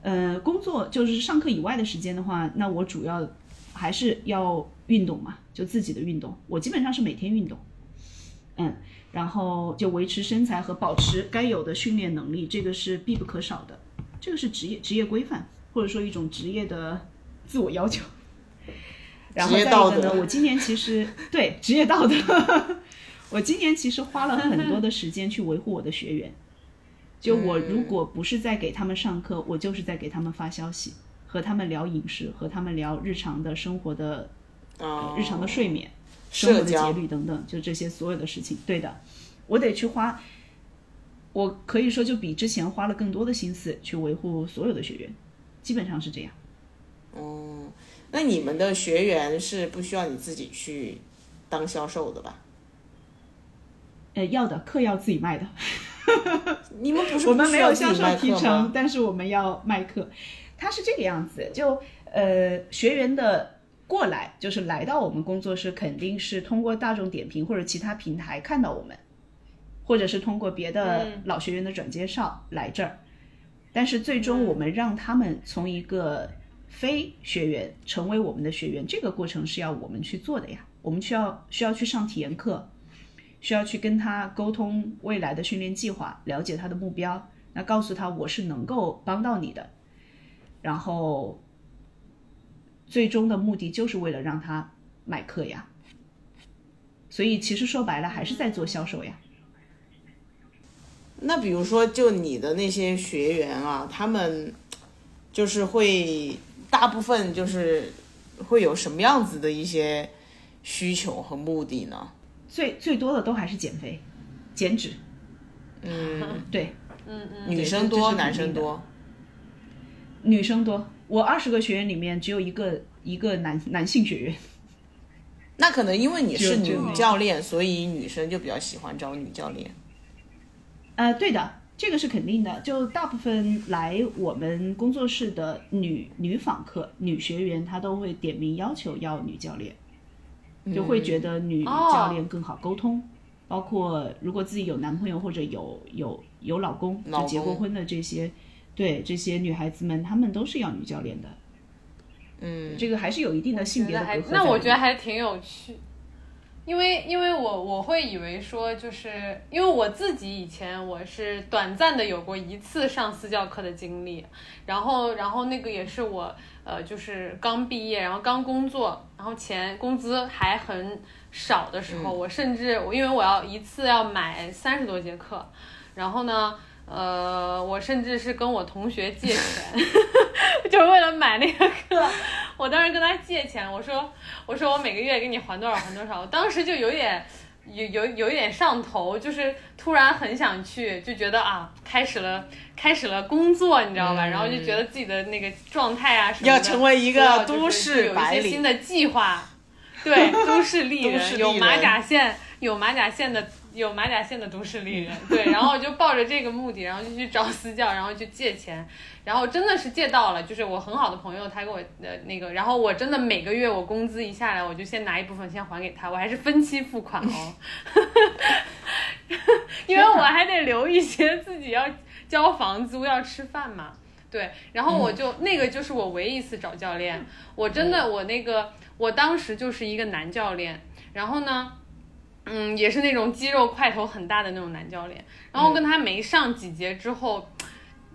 呃，工作就是上课以外的时间的话，那我主要还是要运动嘛，就自己的运动。我基本上是每天运动，嗯，然后就维持身材和保持该有的训练能力，这个是必不可少的，这个是职业职业规范，或者说一种职业的自我要求。然后再一职业道个呢，德我今年其实 对职业道德，我今年其实花了很多的时间去维护我的学员。就我如果不是在给他们上课，我就是在给他们发消息，和他们聊饮食，和他们聊日常的生活的、呃日常的睡眠、生活的节律等等，就这些所有的事情。对的，我得去花，我可以说就比之前花了更多的心思去维护所有的学员，基本上是这样。哦，那你们的学员是不需要你自己去当销售的吧？呃，要的课要自己卖的。你们不是我们没有销售提成，？但是我们要卖课。它是这个样子，就呃学员的过来，就是来到我们工作室，肯定是通过大众点评或者其他平台看到我们，或者是通过别的嗯老学员的转介绍来这儿。但是最终我们让他们从一个非学员成为我们的学员，这个过程是要我们去做的呀。我们需要需要去上体验课，需要去跟他沟通未来的训练计划，了解他的目标，那告诉他我是能够帮到你的，然后最终的目的就是为了让他买课呀。所以其实说白了还是在做销售呀。那比如说，就你的那些学员啊，他们就是会大部分就是会有什么样子的一些需求和目的呢？最最多的都还是减肥、减脂。嗯，对，嗯嗯，女生多，男生多。女生多。我二十个学员里面只有一个一个男男性学员。那可能因为你是女教练，所以女生就比较喜欢找女教练。呃，对的，这个是肯定的。就大部分来我们工作室的女女访客、女学员，她都会点名要求要女教练，就会觉得女哦教练更好沟通。包括如果自己有男朋友或者有有有老公，就结过婚的这些，对这些女孩子们，她们都是要女教练的。嗯，这个还是有一定的性别的隔阂。那我觉得还挺有趣，因为因为我我会以为说，就是因为我自己以前我是短暂的有过一次上私教课的经历，然后然后那个也是我呃就是刚毕业，然后刚工作，然后钱工资还很少的时候，我甚至我因为我要一次要买三十多节课，然后呢。呃，我甚至是跟我同学借钱，就是为了买那个课。我当时跟他借钱，我说我说我每个月给你还多少还多少。我当时就有点有有有一点上头，就是突然很想去，就觉得啊，开始了开始了工作，你知道吧？嗯然后就觉得自己的那个状态啊什么的，要成为一个都市有一些新的计划。对，都市丽人有马甲线，有马甲线的有马甲线的都市丽人。对，然后我就抱着这个目的，然后就去找私教，然后就借钱，然后真的是借到了，就是我很好的朋友，他给我的那个，然后我真的每个月我工资一下来，我就先拿一部分先还给他，我还是分期付款哦，因为我还得留一些自己要交房租要吃饭嘛。对，然后我就、那个就是我唯一一次找教练，我真的我那个我当时就是一个男教练，然后呢，嗯，也是那种肌肉块头很大的那种男教练，然后跟他没上几节之后。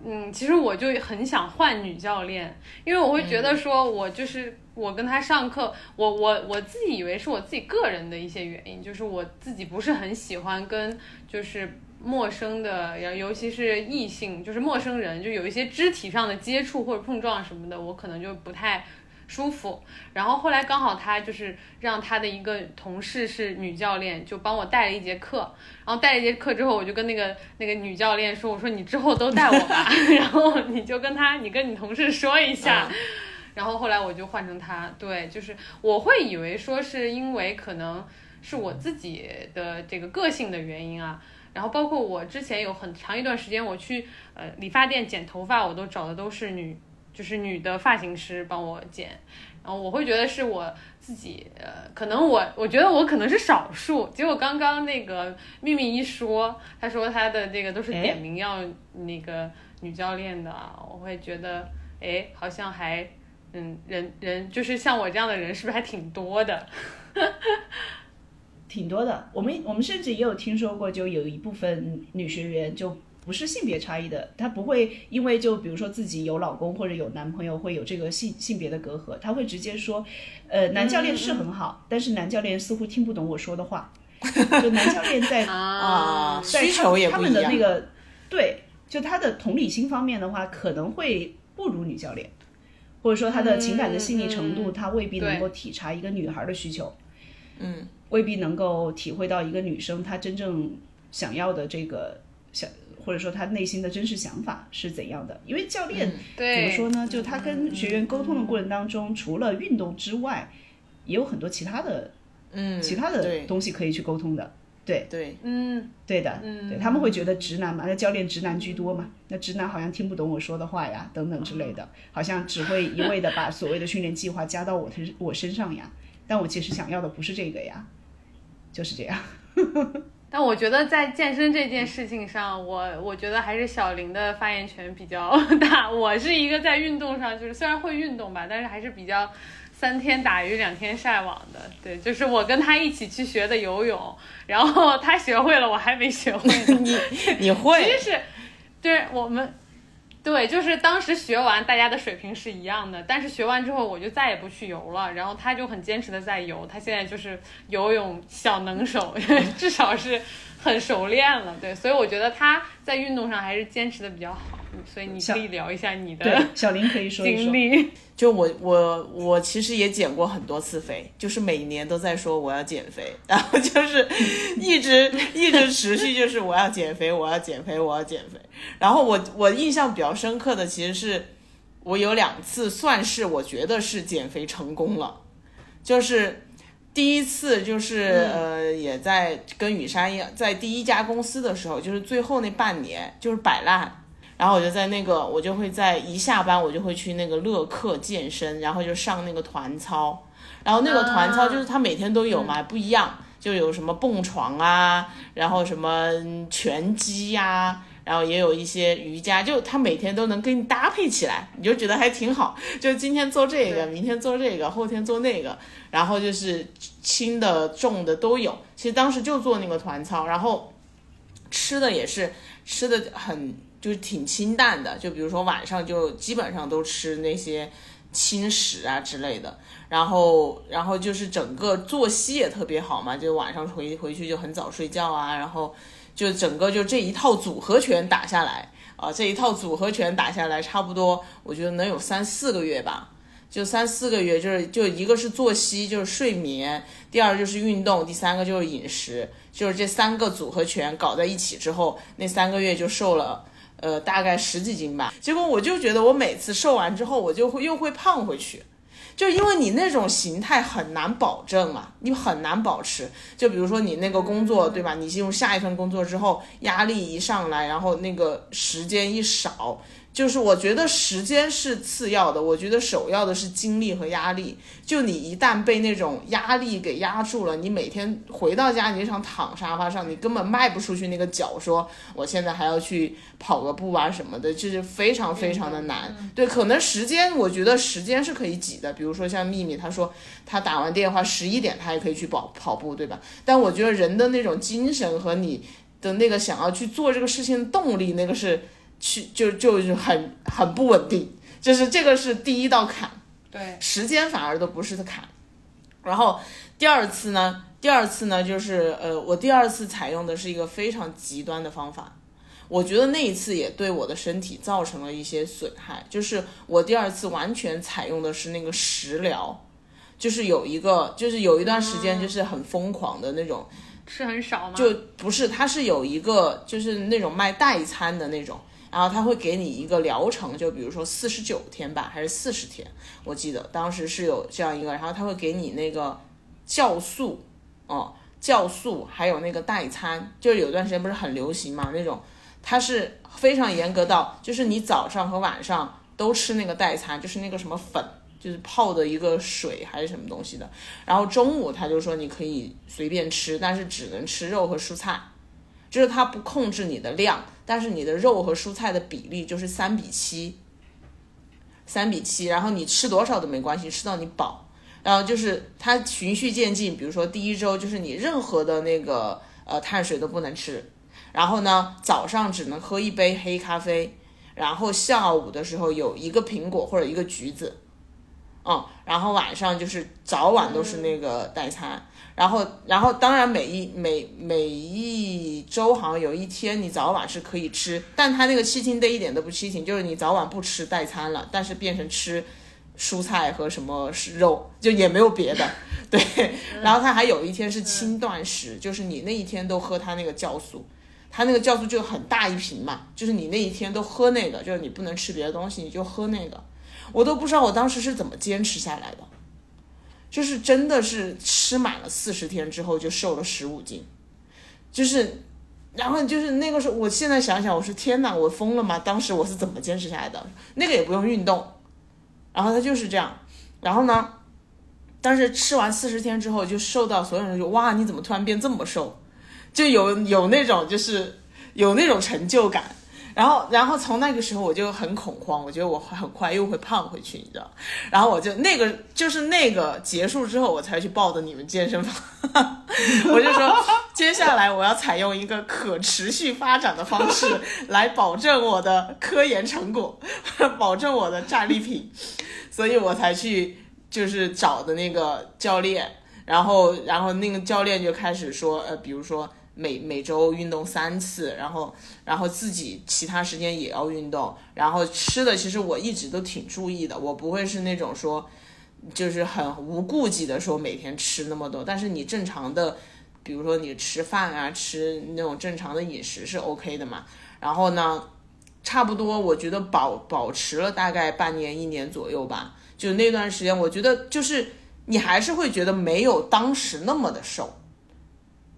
嗯，其实我就很想换女教练，因为我会觉得说，我就是我跟他上课，我我我自己以为是我自己个人的一些原因，就是我自己不是很喜欢跟就是陌生的，尤尤其是异性，就是陌生人，就有一些肢体上的接触或者碰撞什么的，我可能就不太舒服。然后后来刚好他就是让他的一个同事是女教练，就帮我带了一节课。然后带了一节课之后，我就跟那个那个女教练说：“我说你之后都带我吧，然后你就跟他，你跟你同事说一下。嗯然后后来我就换成他，对，就是我会以为说是因为可能是我自己的这个个性的原因啊。然后包括我之前有很长一段时间，我去呃理发店剪头发，我都找的都是女，就是女的发型师帮我剪。然后我会觉得是我自己，呃，可能我我觉得我可能是少数。结果刚刚那个秘密一说，他说他的这个都是哎点名要那个女教练的，我会觉得，哎，好像还，嗯，人人就是像我这样的人，是不是还挺多的？挺多的。我们我们甚至也有听说过，就有一部分女学员就不是性别差异的，她不会因为就比如说自己有老公或者有男朋友会有这个性性别的隔阂，她会直接说，呃，男教练是很好，但是男教练似乎听不懂我说的话，就男教练在 啊，在他需求也他不一样。们的那个对就他的同理心方面的话，可能会不如女教练，或者说他的情感的细腻程度，嗯他未必能够体察一个女孩的需求，嗯，未必能够体会到一个女生她真正想要的这个想，或者说他内心的真实想法是怎样的。因为教练、怎么，说呢？就他跟学员沟通的过程当中，除了运动之外，也有很多其他的嗯，其他的东西可以去沟通的。对对，嗯，对的，嗯对他们会觉得直男嘛，那教练直男居多嘛，那直男好像听不懂我说的话呀，等等之类的，好像只会一味的把所谓的训练计划加到我身我身上呀，但我其实想要的不是这个呀，就是这样。但我觉得在健身这件事情上，我我觉得还是小林的发言权比较 大。我是一个在运动上，就是虽然会运动吧，但是还是比较三天打鱼两天晒网的。对，就是我跟他一起去学的游泳，然后他学会了，我还没学会呢。你你会其实是，对我们，对，就是当时学完，大家的水平是一样的，但是学完之后，我就再也不去游了。然后他就很坚持的在游，他现在就是游泳小能手，至少是很熟练了。对，所以我觉得他在运动上还是坚持的比较好。所以你可以聊一下你对的，小林可以说一说。经历。就我我我其实也减过很多次肥，就是每年都在说我要减肥，然后就是一直一直持续就是我要减肥，我要减肥，我要减肥。然后我我印象比较深刻的其实是我有两次算是我觉得是减肥成功了，就是第一次就是、呃也在跟雨珊一样，在第一家公司的时候，就是最后那半年就是摆烂。然后我就在那个，我就会在一下班，我就会去那个乐客健身，然后就上那个团操。然后那个团操就是他每天都有嘛，不一样，就有什么蹦床啊，然后什么嗯拳击呀、然后也有一些瑜伽，就他每天都能跟你搭配起来，你就觉得还挺好。就今天做这个，明天做这个，后天做那个，然后就是轻的、重的都有。其实当时就做那个团操，然后吃的也是吃的很就是挺清淡的，就比如说晚上就基本上都吃那些轻食啊之类的，然后然后就是整个作息也特别好嘛，就晚上回回去就很早睡觉啊，然后就整个就这一套组合拳打下来啊，这一套组合拳打下来，差不多我觉得能有三四个月吧。就三四个月，就是就一个是作息，就是睡眠；第二就是运动；第三个就是饮食。就是这三个组合拳搞在一起之后，那三个月就瘦了，呃，大概十几斤吧。结果我就觉得我每次瘦完之后，我就会又会胖回去，就因为你那种形态很难保证啊，你很难保持。就比如说你那个工作，对吧？你进入下一份工作之后，压力一上来，然后那个时间一少。就是我觉得时间是次要的，我觉得首要的是精力和压力。就你一旦被那种压力给压住了，你每天回到家，你就想躺沙发上，你根本迈不出去那个脚，说我现在还要去跑个步啊什么的，就是非常非常的难。对，可能时间，我觉得时间是可以挤的。比如说像秘密，他说他打完电话十一点，他也可以去跑跑步，对吧？但我觉得人的那种精神和你的那个想要去做这个事情的动力，那个是。去就就是很很不稳定，就是这个是第一道坎，对，时间反而都不是的坎。然后第二次呢，第二次呢就是呃，我第二次采用的是一个非常极端的方法，我觉得那一次也对我的身体造成了一些损害，就是我第二次完全采用的是那个食疗，就是有一个就是有一段时间就是很疯狂的那种。吃很少吗？就不是，它是有一个就是那种卖代餐的那种，然后他会给你一个疗程，就比如说四十九天吧，还是四十天，我记得当时是有这样一个，然后他会给你那个酵素，哦，酵素，还有那个代餐，就是有段时间不是很流行嘛，那种，它是非常严格到，就是你早上和晚上都吃那个代餐，就是那个什么粉。就是泡的一个水还是什么东西的，然后中午他就说你可以随便吃，但是只能吃肉和蔬菜，就是他不控制你的量，但是你的肉和蔬菜的比例就是三比七，三比七，然后你吃多少都没关系，吃到你饱，然后就是它循序渐进，比如说第一周就是你任何的那个呃碳水都不能吃，然后呢早上只能喝一杯黑咖啡，然后下午的时候有一个苹果或者一个橘子。嗯，然后晚上就是早晚都是那个代餐，然后然后当然每一每每一周好像有一天你早晚是可以吃，但他那个七情 day 一点都不七情，就是你早晚不吃代餐了，但是变成吃蔬菜和什么肉，就也没有别的，对，然后他还有一天是轻断食，就是你那一天都喝他那个酵素。他那个酵素就很大一瓶嘛，就是你那一天都喝那个，就是你不能吃别的东西，你就喝那个。我都不知道我当时是怎么坚持下来的，就是真的是吃满了四十天之后就瘦了十五斤，就是，然后就是那个时候，我现在想想，我说天哪，我疯了吗？当时我是怎么坚持下来的？那个也不用运动，然后他就是这样，然后呢，但是吃完四十天之后就瘦到所有人就哇，你怎么突然变这么瘦？就有有那种就是有那种成就感，然后然后从那个时候我就很恐慌，我觉得我很快又会胖回去，你知道？然后我就那个就是那个结束之后，我才去报的你们健身房，我就说接下来我要采用一个可持续发展的方式来保证我的科研成果，保证我的战利品，所以我才去就是找的那个教练。然后，然后那个教练就开始说，呃，比如说每每周运动三次，然后，然后自己其他时间也要运动，然后吃的其实我一直都挺注意的，我不会是那种说，就是很无顾忌的说每天吃那么多，但是你正常的，比如说你吃饭啊，吃那种正常的饮食是 OK 的嘛，然后呢，差不多我觉得保保持了大概半年一年左右吧，就那段时间，我觉得就是。你还是会觉得没有当时那么的瘦，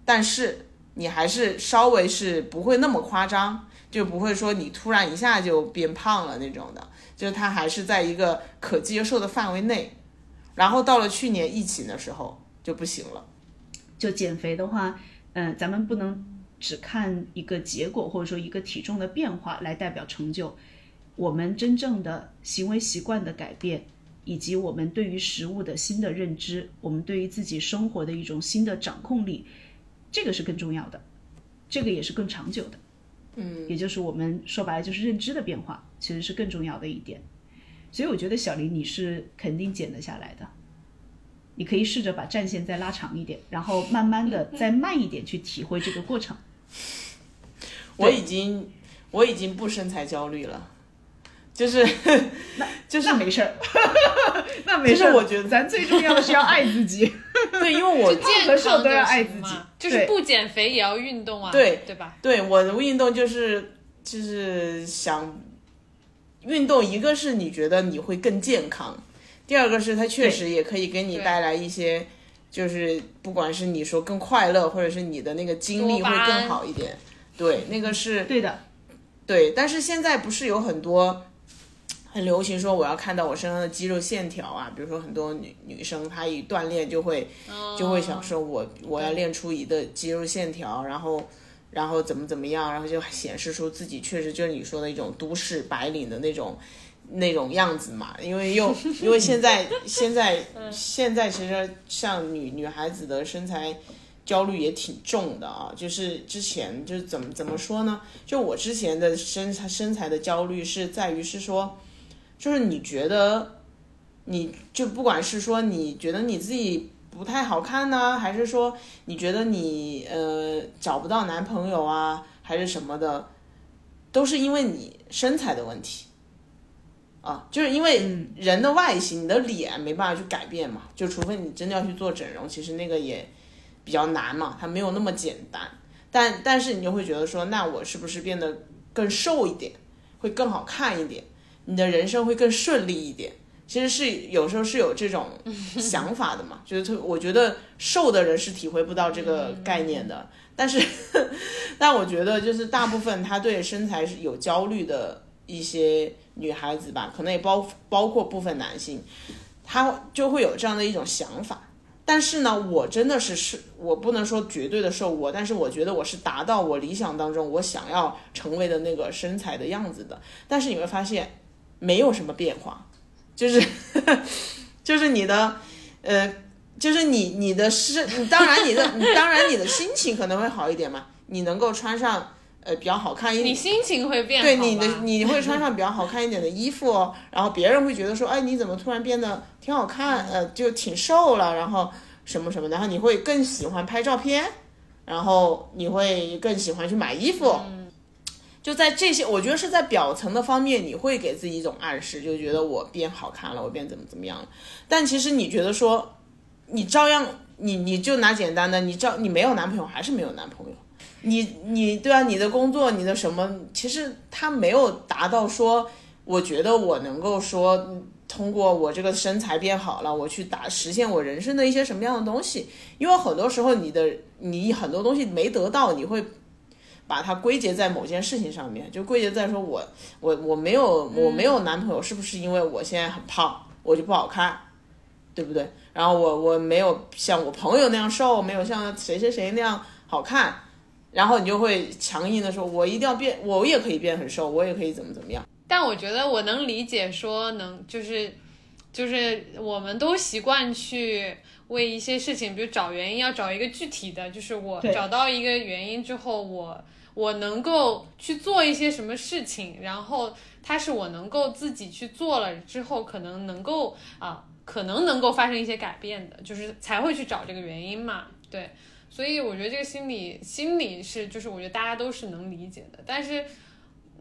但是你还是稍微是不会那么夸张，就不会说你突然一下就变胖了那种的，就是它还是在一个可接受的范围内。然后到了去年疫情的时候就不行了。就减肥的话，嗯、咱们不能只看一个结果或者说一个体重的变化来代表成就，我们真正的行为习惯的改变。以及我们对于食物的新的认知，我们对于自己生活的一种新的掌控力，这个是更重要的，这个也是更长久的。嗯，也就是我们说白了就是认知的变化，其实是更重要的一点。所以我觉得小林你是肯定减得下来的，你可以试着把战线再拉长一点，然后慢慢的再慢一点去体会这个过程。我已经我已经不身材焦虑了。就是，就是那没事儿，那没事儿。我觉得咱最重要的是要爱自己。对，因为我健康瘦都要爱自己，就是不减肥也要运动啊，对对吧？对，我的运动就是就是想运动，一个是你觉得你会更健康，第二个是它确实也可以给你带来一些，就是不管是你说更快乐，或者是你的那个精力会更好一点。对，那个是对的。对，但是现在不是有很多很流行说我要看到我身上的肌肉线条啊，比如说很多女女生她一锻炼就会、哦、就会想说我我要练出一个肌肉线条，然后然后怎么怎么样，然后就显示出自己确实就是你说的一种都市白领的那种那种样子嘛，因为又 因为现在现在现在其实像女女孩子的身材。焦虑也挺重的啊，就是之前就是怎么怎么说呢？就我之前的身材身材的焦虑是在于是说，就是你觉得，你就不管是说你觉得你自己不太好看呢，还是说你觉得你呃找不到男朋友啊，还是什么的，都是因为你身材的问题。啊，就是因为人的外形，你的脸没办法去改变嘛，就除非你真的要去做整容，其实那个也。比较难嘛，它没有那么简单，但但是你就会觉得说，那我是不是变得更瘦一点，会更好看一点，你的人生会更顺利一点？其实是有时候是有这种 想法的嘛，就是特我觉得瘦的人是体会不到这个概念的，但是 但我觉得就是大部分他对身材是有焦虑的一些女孩子吧，可能也包包括部分男性，他就会有这样的一种想法。但是呢，我真的是是，我不能说绝对的瘦我，但是我觉得我是达到我理想当中我想要成为的那个身材的样子的。但是你会发现，没有什么变化，就是 就是你的，呃，就是你你的身，当然你的，当然你的心情可能会好一点嘛，你能够穿上呃比较好看一点，你心情会变好对你的你会穿上比较好看一点的衣服，哦然后别人会觉得说，哎，你怎么突然变得挺好看，呃，就挺瘦了，然后什么什么，然后你会更喜欢拍照片，然后你会更喜欢去买衣服。就在这些，我觉得是在表层的方面，你会给自己一种暗示，就觉得我变好看了，我变怎么怎么样了。但其实你觉得说，你照样，你你就拿简单的，你照你没有男朋友还是没有男朋友，你你对啊，你的工作，你的什么，其实他没有达到说，我觉得我能够说通过我这个身材变好了，我去达实现我人生的一些什么样的东西。因为很多时候你的你很多东西没得到，你会把它归结在某件事情上面，就归结在说我我我没有我没有男朋友，是不是因为我现在很胖，我就不好看，对不对？然后我我没有像我朋友那样瘦，没有像谁谁谁那样好看，然后你就会强硬的说，我一定要变，我也可以变很瘦，我也可以怎么怎么样。但我觉得我能理解，说能就是就是我们都习惯去为一些事情，比如找原因，要找一个具体的，就是我找到一个原因之后，我我能够去做一些什么事情，然后它是我能够自己去做了之后，可能能够啊、可能能够发生一些改变的，就是才会去找这个原因嘛，对。所以我觉得这个心理心理是，就是我觉得大家都是能理解的，但是，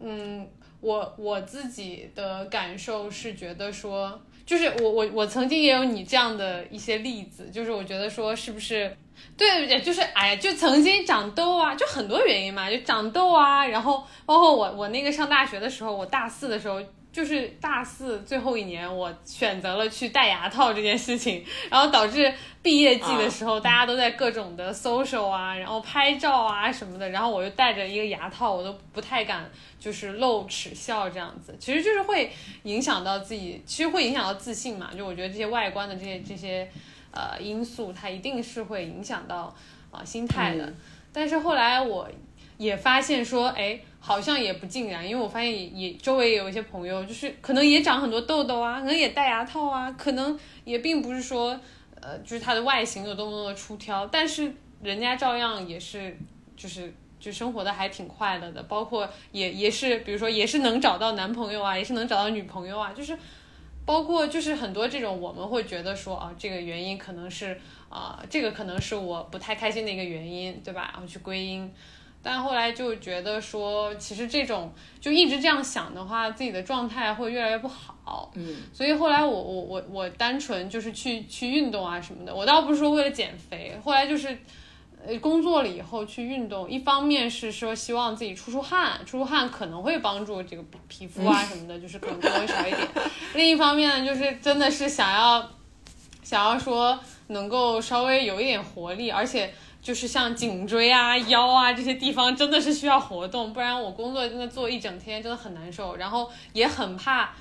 嗯，我我自己的感受是觉得说，就是我我我曾经也有你这样的一些例子，就是我觉得说是不是，对，就是哎呀，就曾经长痘啊，就很多原因嘛，就长痘啊，然后包括我我那个上大学的时候，我大四的时候。就是大四最后一年，我选择了去戴牙套这件事情，然后导致毕业季的时候，大家都在各种的 social 啊，然后拍照啊什么的，然后我又戴着一个牙套，我都不太敢就是露齿笑这样子，其实就是会影响到自己，其实会影响到自信嘛。就我觉得这些外观的这些这些呃因素，它一定是会影响到啊、心态的。但是后来我也发现说，哎，好像也不尽然，因为我发现也也周围也有一些朋友，就是可能也长很多痘痘啊，可能也戴牙套啊，可能也并不是说呃，就是他的外形有多么多么出挑，但是人家照样也是就是。就生活的还挺快乐的，包括也也是，比如说也是能找到男朋友啊，也是能找到女朋友啊，就是包括就是很多这种我们会觉得说啊，这个原因可能是啊、这个可能是我不太开心的一个原因，对吧？然后去归因，但后来就觉得说，其实这种就一直这样想的话，自己的状态会越来越不好。嗯，所以后来我我我我单纯就是去去运动啊什么的，我倒不是说为了减肥，后来就是。呃，工作了以后去运动，一方面是说希望自己出出汗，出出汗可能会帮助这个皮肤啊什么的，就是可能多少一点。另一方面呢，就是真的是想要想要说能够稍微有一点活力，而且就是像颈椎啊、腰啊这些地方真的是需要活动，不然我工作真的做一整天真的很难受，然后也很怕。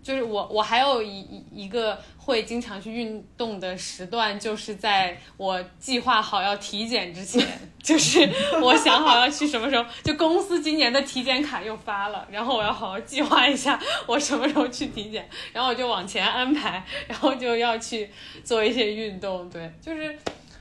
就是我，我还有一一个会经常去运动的时段，就是在我计划好要体检之前，就是我想好要去什么时候，就公司今年的体检卡又发了，然后我要好好计划一下我什么时候去体检，然后我就往前安排，然后就要去做一些运动，对，就是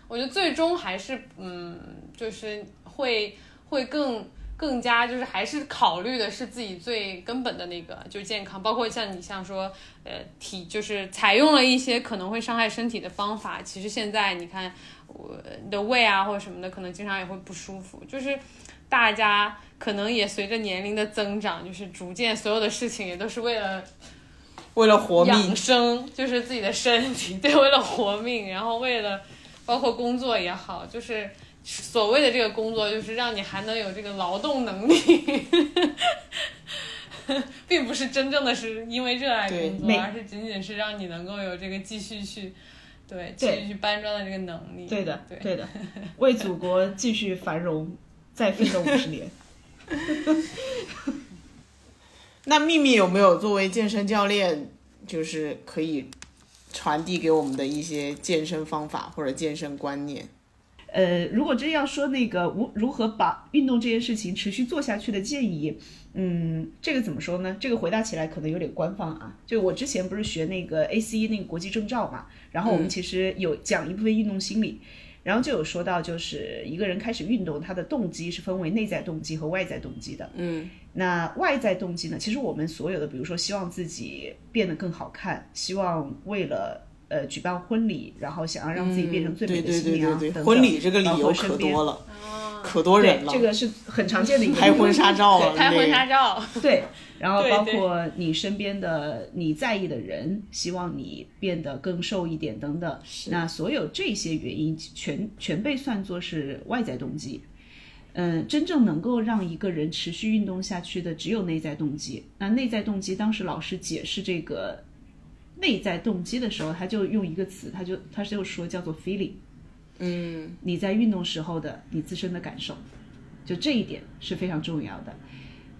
我觉得最终还是嗯，就是会会更。更加就是还是考虑的是自己最根本的那个，就是健康，包括像你像说，呃，体就是采用了一些可能会伤害身体的方法。其实现在你看，我的胃啊或者什么的，可能经常也会不舒服。就是大家可能也随着年龄的增长，就是逐渐所有的事情也都是为了为了活命养，生，就是自己的身体，对，为了活命，然后为了包括工作也好，就是所谓的这个工作，就是让你还能有这个劳动能力，并不是真正的是因为热爱工作，而是仅仅是让你能够有这个继续去。对，继续去搬砖的这个能力。对的，对对的，为祖国继续繁荣再奋斗五十年。那秘密有没有作为健身教练，就是可以传递给我们的一些健身方法或者健身观念？呃，如果真要说那个如如何把运动这件事情持续做下去的建议，嗯，这个怎么说呢？这个回答起来可能有点官方啊。就我之前不是学那个 ACE 那个国际证照嘛，然后我们其实有讲一部分运动心理。然后就有说到，就是一个人开始运动，他的动机是分为内在动机和外在动机的。嗯，那外在动机呢？其实我们所有的，比如说希望自己变得更好看，希望为了呃举办婚礼，然后想要让自己变成最美的新对对对，娘等等婚礼这个理由可多了，哦，可多人了，这个是很常见的一个拍婚纱照了，拍婚纱照，对，然后包括你身边的你在意的人，希望你变得更瘦一点等等。那所有这些原因全全被算作是外在动机。嗯，真正能够让一个人持续运动下去的，只有内在动机。那内在动机，当时老师解释这个内在动机的时候，他就用一个词，他就他就说叫做 feeling。嗯，你在运动时候的你自身的感受，就这一点是非常重要的。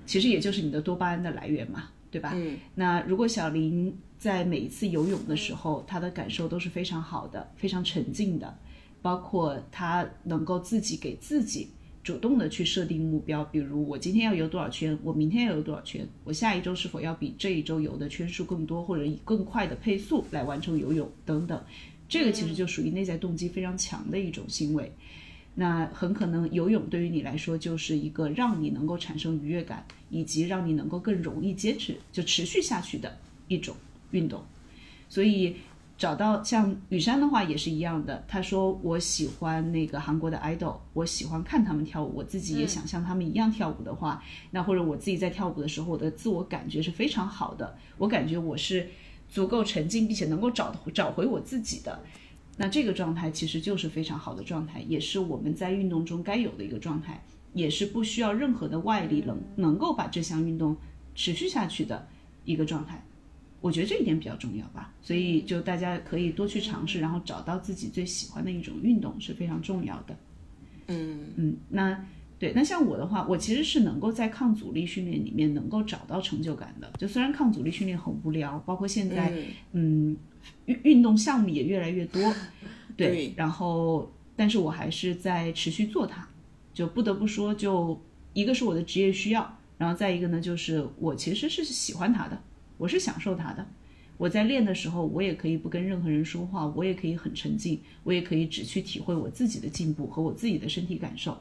其实也就是你的多巴胺的来源嘛，对吧？嗯。那如果小林在每一次游泳的时候，他的感受都是非常好的，非常沉静的，包括他能够自己给自己主动的去设定目标，比如我今天要游多少圈，我明天要游多少圈，我下一周是否要比这一周游的圈数更多，或者以更快的配速来完成游泳等等。这个其实就属于内在动机非常强的一种行为。那很可能游泳对于你来说就是一个让你能够产生愉悦感，以及让你能够更容易坚持就持续下去的一种运动。所以找到像雨山的话也是一样的，他说我喜欢那个韩国的 idol，我喜欢看他们跳舞，我自己也想像他们一样跳舞的话，那或者我自己在跳舞的时候，我的自我感觉是非常好的，我感觉我是足够沉浸，并且能够找找回我自己的。那这个状态其实就是非常好的状态，也是我们在运动中该有的一个状态，也是不需要任何的外力能能够把这项运动持续下去的一个状态。我觉得这一点比较重要吧，所以就大家可以多去尝试，然后找到自己最喜欢的一种运动是非常重要的。嗯嗯，那对，那像我的话，我其实是能够在抗阻力训练里面能够找到成就感的。就虽然抗阻力训练很无聊，包括现在，嗯，运运动项目也越来越多，对，对然后但是我还是在持续做它，就不得不说，就一个是我的职业需要，然后再一个呢，就是我其实是喜欢它的，我是享受它的。我在练的时候，我也可以不跟任何人说话，我也可以很沉静，我也可以只去体会我自己的进步和我自己的身体感受。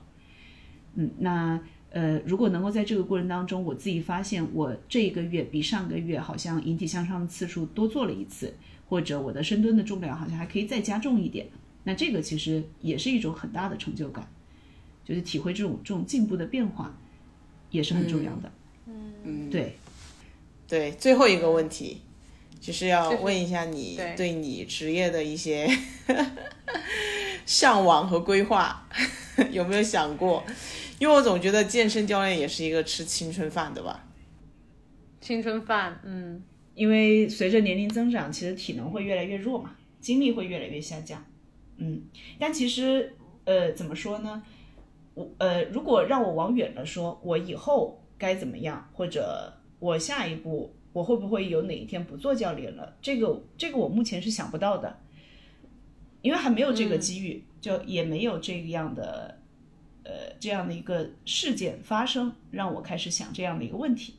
嗯，那呃，如果能够在这个过程当中，我自己发现我这一个月比上个月好像引体向上的次数多做了一次，或者我的深蹲的重量好像还可以再加重一点，那这个其实也是一种很大的成就感，就是体会这种这种进步的变化，也是很重要的。嗯，对，对，最后一个问题就是要问一下你对对你职业的一些 向往和规划，有没有想过？因为我总觉得健身教练也是一个吃青春饭的吧。青春饭，嗯，因为随着年龄增长，其实体能会越来越弱嘛，精力会越来越下降。嗯，但其实呃，怎么说呢？我呃，如果让我往远了说，我以后该怎么样，或者我下一步我会不会有哪一天不做教练了？这个这个我目前是想不到的，因为还没有这个机遇，就也没有这样的呃这样的一个事件发生，让我开始想这样的一个问题。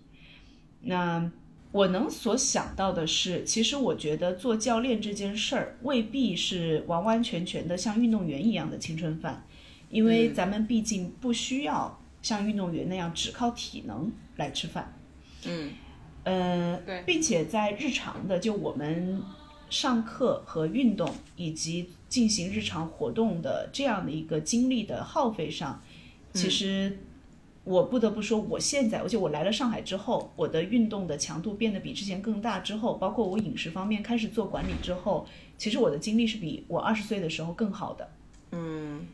那我能所想到的是，其实我觉得做教练这件事儿未必是完完全全的像运动员一样的青春饭，因为咱们毕竟不需要像运动员那样只靠体能来吃饭。嗯。呃，对。并且在日常的就我们上课和运动以及进行日常活动的这样的一个精力的耗费上，其实我不得不说，我现在，而且我来了上海之后，我的运动的强度变得比之前更大之后，包括我饮食方面开始做管理之后，其实我的精力是比我二十岁的时候更好的。嗯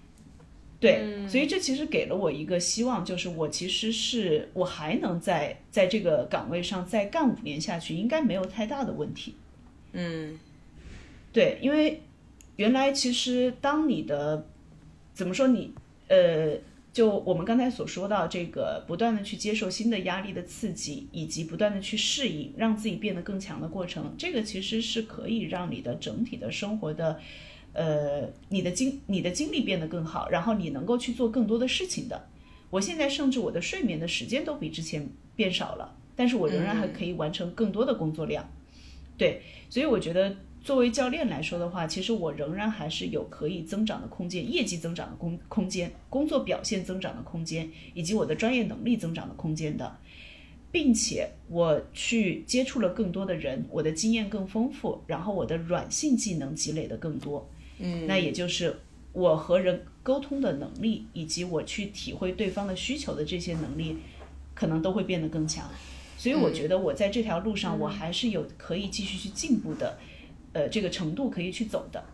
对，所以这其实给了我一个希望，就是我其实是我还能在在这个岗位上再干五年下去，应该没有太大的问题。嗯对，因为原来其实当你的怎么说你呃，就我们刚才所说到这个不断的去接受新的压力的刺激，以及不断的去适应，让自己变得更强的过程，这个其实是可以让你的整体的生活的。呃，你的精你的精力变得更好，然后你能够去做更多的事情的。我现在甚至我的睡眠的时间都比之前变少了，但是我仍然还可以完成更多的工作量。对，所以我觉得作为教练来说的话，其实我仍然还是有可以增长的空间，业绩增长的空空间，工作表现增长的空间，以及我的专业能力增长的空间的，并且我去接触了更多的人，我的经验更丰富，然后我的软性技能积累的更多，嗯，那也就是我和人沟通的能力，以及我去体会对方的需求的这些能力，可能都会变得更强。所以我觉得我在这条路上，我还是有可以继续去进步的。呃，这个程度可以去走的，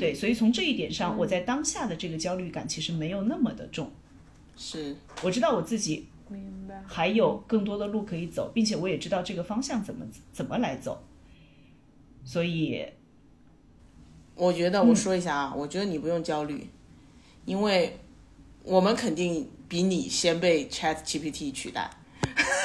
对，所以从这一点上，我在当下的这个焦虑感其实没有那么的重。是，我知道我自己明白，还有更多的路可以走，并且我也知道这个方向怎么怎么来走。所以，我觉得我说一下啊，我觉得你不用焦虑，因为我们肯定比你先被 Chat GPT 取代。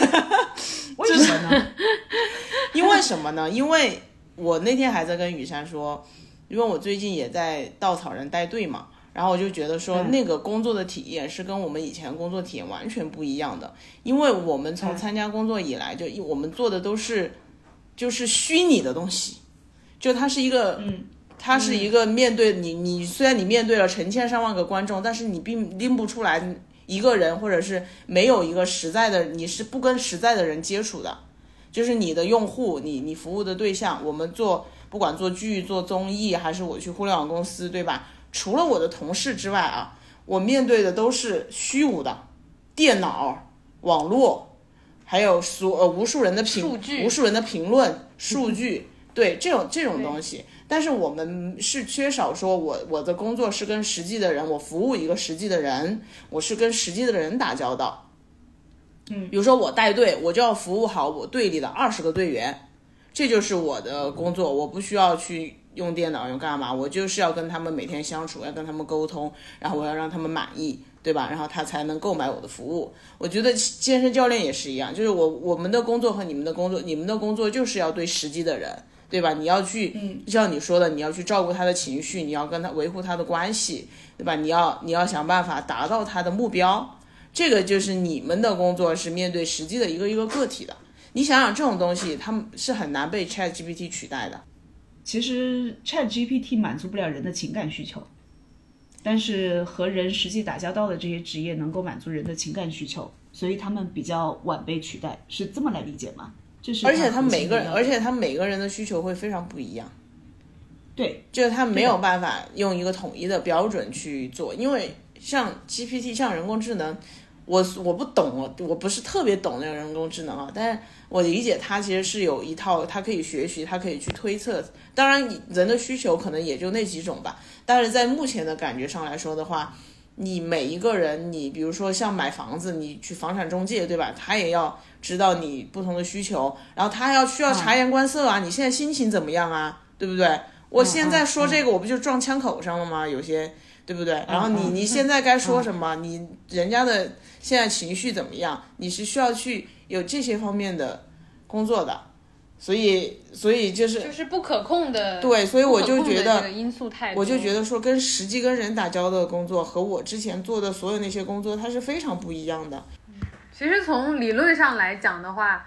为什么呢？因为什么呢？因为。我那天还在跟雨山说，因为我最近也在稻草人带队嘛，然后我就觉得说那个工作的体验是跟我们以前工作体验完全不一样的，因为我们从参加工作以来，就我们做的都是就是虚拟的东西，就它是一个，嗯，它是一个面对你，你虽然你面对了成千上万个观众，但是你并拎不出来一个人，或者是没有一个实在的，你是不跟实在的人接触的。就是你的用户，你你服务的对象，我们做不管做剧、做综艺，还是我去互联网公司，对吧？除了我的同事之外啊，我面对的都是虚无的电脑、网络，还有所呃无数人的评无数人的评论 数据，对这种这种东西。但是我们是缺少说，我我的工作是跟实际的人，我服务一个实际的人，我是跟实际的人打交道。嗯，比如说我带队，我就要服务好我队里的二十个队员，这就是我的工作。我不需要去用电脑用干嘛，我就是要跟他们每天相处，要跟他们沟通，然后我要让他们满意，对吧？然后他才能购买我的服务。我觉得健身教练也是一样，就是我我们的工作和你们的工作，你们的工作就是要对实际的人，对吧？你要去，嗯，像你说的，你要去照顾他的情绪，你要跟他维护他的关系，对吧？你要你要想办法达到他的目标。这个就是你们的工作是面对实际的一个一个个体的，你想想这种东西，他们是很难被 Chat GPT 取代的。其实 Chat GPT 满足不了人的情感需求，但是和人实际打交道的这些职业能够满足人的情感需求，所以他们比较晚被取代，是这么来理解吗？就是而且他每个人，而且他每个人的需求会非常不一样。对，就是他没有办法用一个统一的标准去做，因为像 GPT，像人工智能。我我不懂，我我不是特别懂那个人工智能啊，但是我理解它其实是有一套，它可以学习，它可以去推测。当然，人的需求可能也就那几种吧。但是在目前的感觉上来说的话，你每一个人，你比如说像买房子，你去房产中介，对吧？他也要知道你不同的需求，然后他还要需要察言观色啊，你现在心情怎么样啊？对不对？我现在说这个，我不就撞枪口上了吗？有些。对不对？然后你你现在该说什么？你人家的现在情绪怎么样？你是需要去有这些方面的工作的，所以所以就是就是不可控的对，所以我就觉得因素太多，我就觉得说跟实际跟人打交道的工作和我之前做的所有那些工作，它是非常不一样的。其实从理论上来讲的话，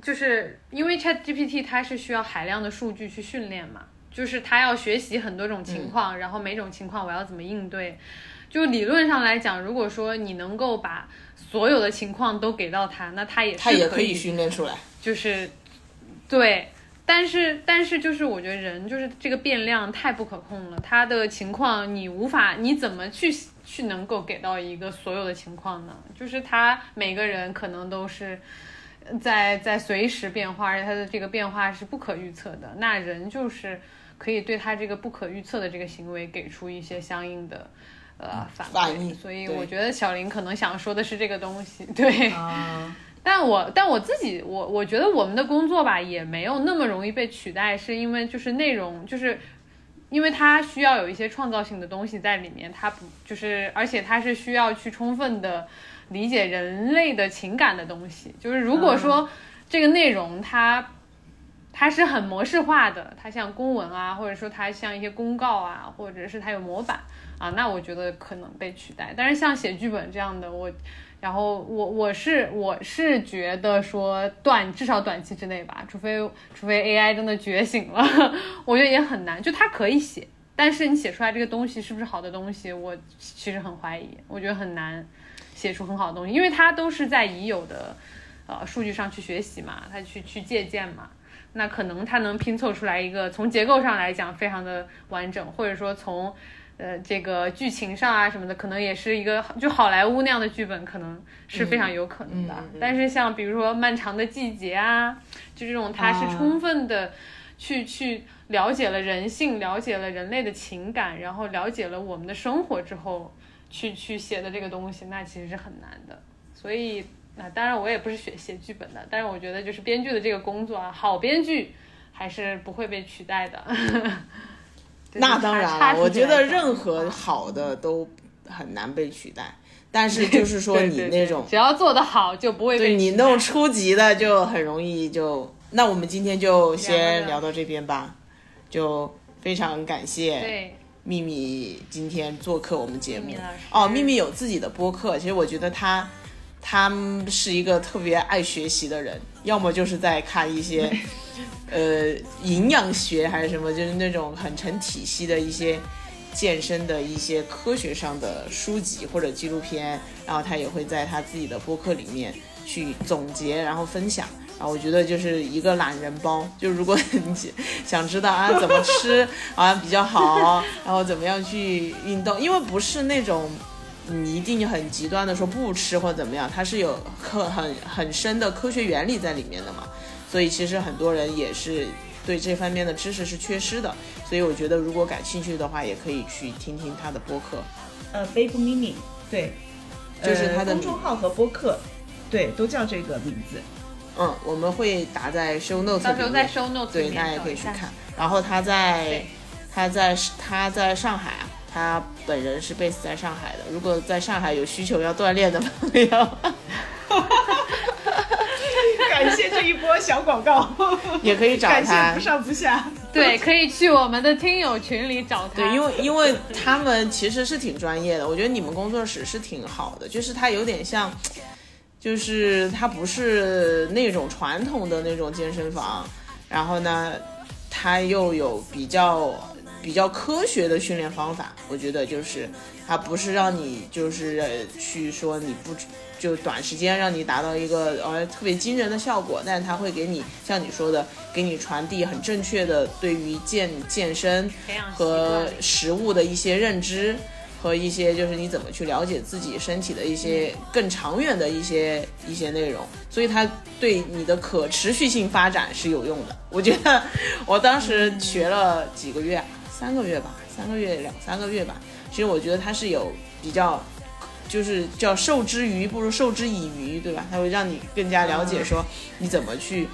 就是因为 Chat GPT 它是需要海量的数据去训练嘛。就是它要学习很多种情况，然后每种情况我要怎么应对。就理论上来讲，如果说你能够把所有的情况都给到他，那他也他也可以训练出来。就是，对，但是但是就是我觉得人就是这个变量太不可控了，他的情况你无法你怎么去去能够给到一个所有的情况呢？就是他每个人可能都是。在在随时变化，而且它的这个变化是不可预测的。那人就是可以对他这个不可预测的这个行为给出一些相应的呃反应。所以我觉得小林可能想说的是这个东西。对，但我但我自己我我觉得我们的工作吧也没有那么容易被取代，是因为就是内容就是因为它需要有一些创造性的东西在里面，它不就是而且它是需要去充分的。理解人类的情感的东西，就是如果说这个内容它它是很模式化的，它像公文啊，或者说它像一些公告啊，或者是它有模板啊，那我觉得可能被取代。但是像写剧本这样的，我，然后我我是我是觉得说短至少短期之内吧，除非除非 AI 真的觉醒了，我觉得也很难。就它可以写，但是你写出来这个东西是不是好的东西，我其实很怀疑，我觉得很难写出很好的东西，因为它都是在已有的呃数据上去学习嘛，它去去借鉴嘛。那可能它能拼凑出来一个从结构上来讲非常的完整，或者说从，呃这个剧情上啊什么的，可能也是一个就好莱坞那样的剧本，可能是非常有可能的。但是像比如说《漫长的季节》啊，就这种它是充分的去去了解了人性，了解了人类的情感，然后了解了我们的生活之后，去去写的这个东西，那其实是很难的。所以。那当然，我也不是写写剧本的，但是我觉得就是编剧的这个工作啊，好编剧还是不会被取代的。那当然了，我觉得任何好的都很难被取代。但是就是说 你那种只要做得好就不会被对你那种初级的就很容易就。那我们今天就先聊到这边吧，就非常感谢秘密今天做客我们节目。哦，秘密有自己的播客，其实我觉得他。他是一个特别爱学习的人，要么就是在看一些，呃，营养学还是什么，就是那种很成体系的一些健身的一些科学上的书籍或者纪录片，然后他也会在他自己的播客里面去总结，然后分享。啊，我觉得就是一个懒人包，就如果你想知道啊怎么吃啊比较好，然后怎么样去运动，因为不是那种。你一定很极端的说不吃或者怎么样，它是有科很很深的科学原理在里面的嘛，所以其实很多人也是对这方面的知识是缺失的，所以我觉得如果感兴趣的话，也可以去听听他的播客。呃，Babe Mimi，对，就是他的公众号和播客，对，都叫这个名字。嗯，我们会打在 Show Notes 到时候在 Show Notes 对，大家也可以去看。然后他在他在他在上海啊。他本人是 base 在上海的，如果在上海有需求要锻炼的朋友，感谢这一波小广告，也可以找他，感谢不上不下。对，可以去我们的听友群里找他。对，因为因为他们其实是挺专业的，我觉得你们工作室是挺好的，就是他有点像，就是他不是那种传统的那种健身房，然后呢，他又有比较。比较科学的训练方法，我觉得就是它不是让你就是去说你不就短时间让你达到一个呃特别惊人的效果，但是它会给你像你说的，给你传递很正确的对于健健身和食物的一些认知和一些就是你怎么去了解自己身体的一些更长远的一些一些内容，所以它对你的可持续性发展是有用的。我觉得我当时学了几个月。三个月吧，三个月两三个月吧。其实我觉得它是有比较，就是叫授之鱼不如授之以渔，对吧？它会让你更加了解说你怎么去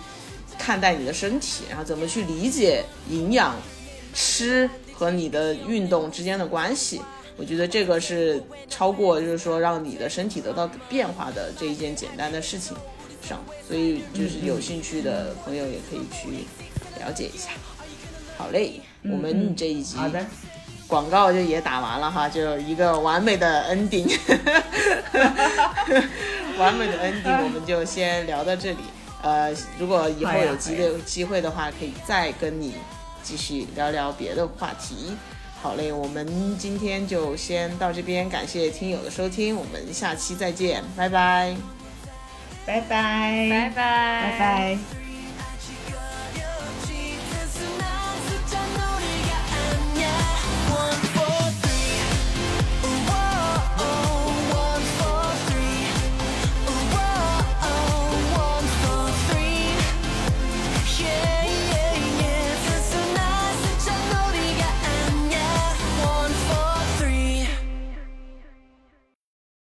看待你的身体，然后怎么去理解营养、吃和你的运动之间的关系。我觉得这个是超过就是说让你的身体得到变化的这一件简单的事情上。所以就是有兴趣的朋友也可以去了解一下。好嘞。我们这一集好的。广告就也打完了哈，就一个完美的 ending，完美的 ending，我们就先聊到这里。呃，如果以后有机会机会的话，可以再跟你继续聊聊别的话题。好嘞，我们今天就先到这边，感谢听友的收听，我们下期再见，拜拜，拜拜，拜拜，拜拜。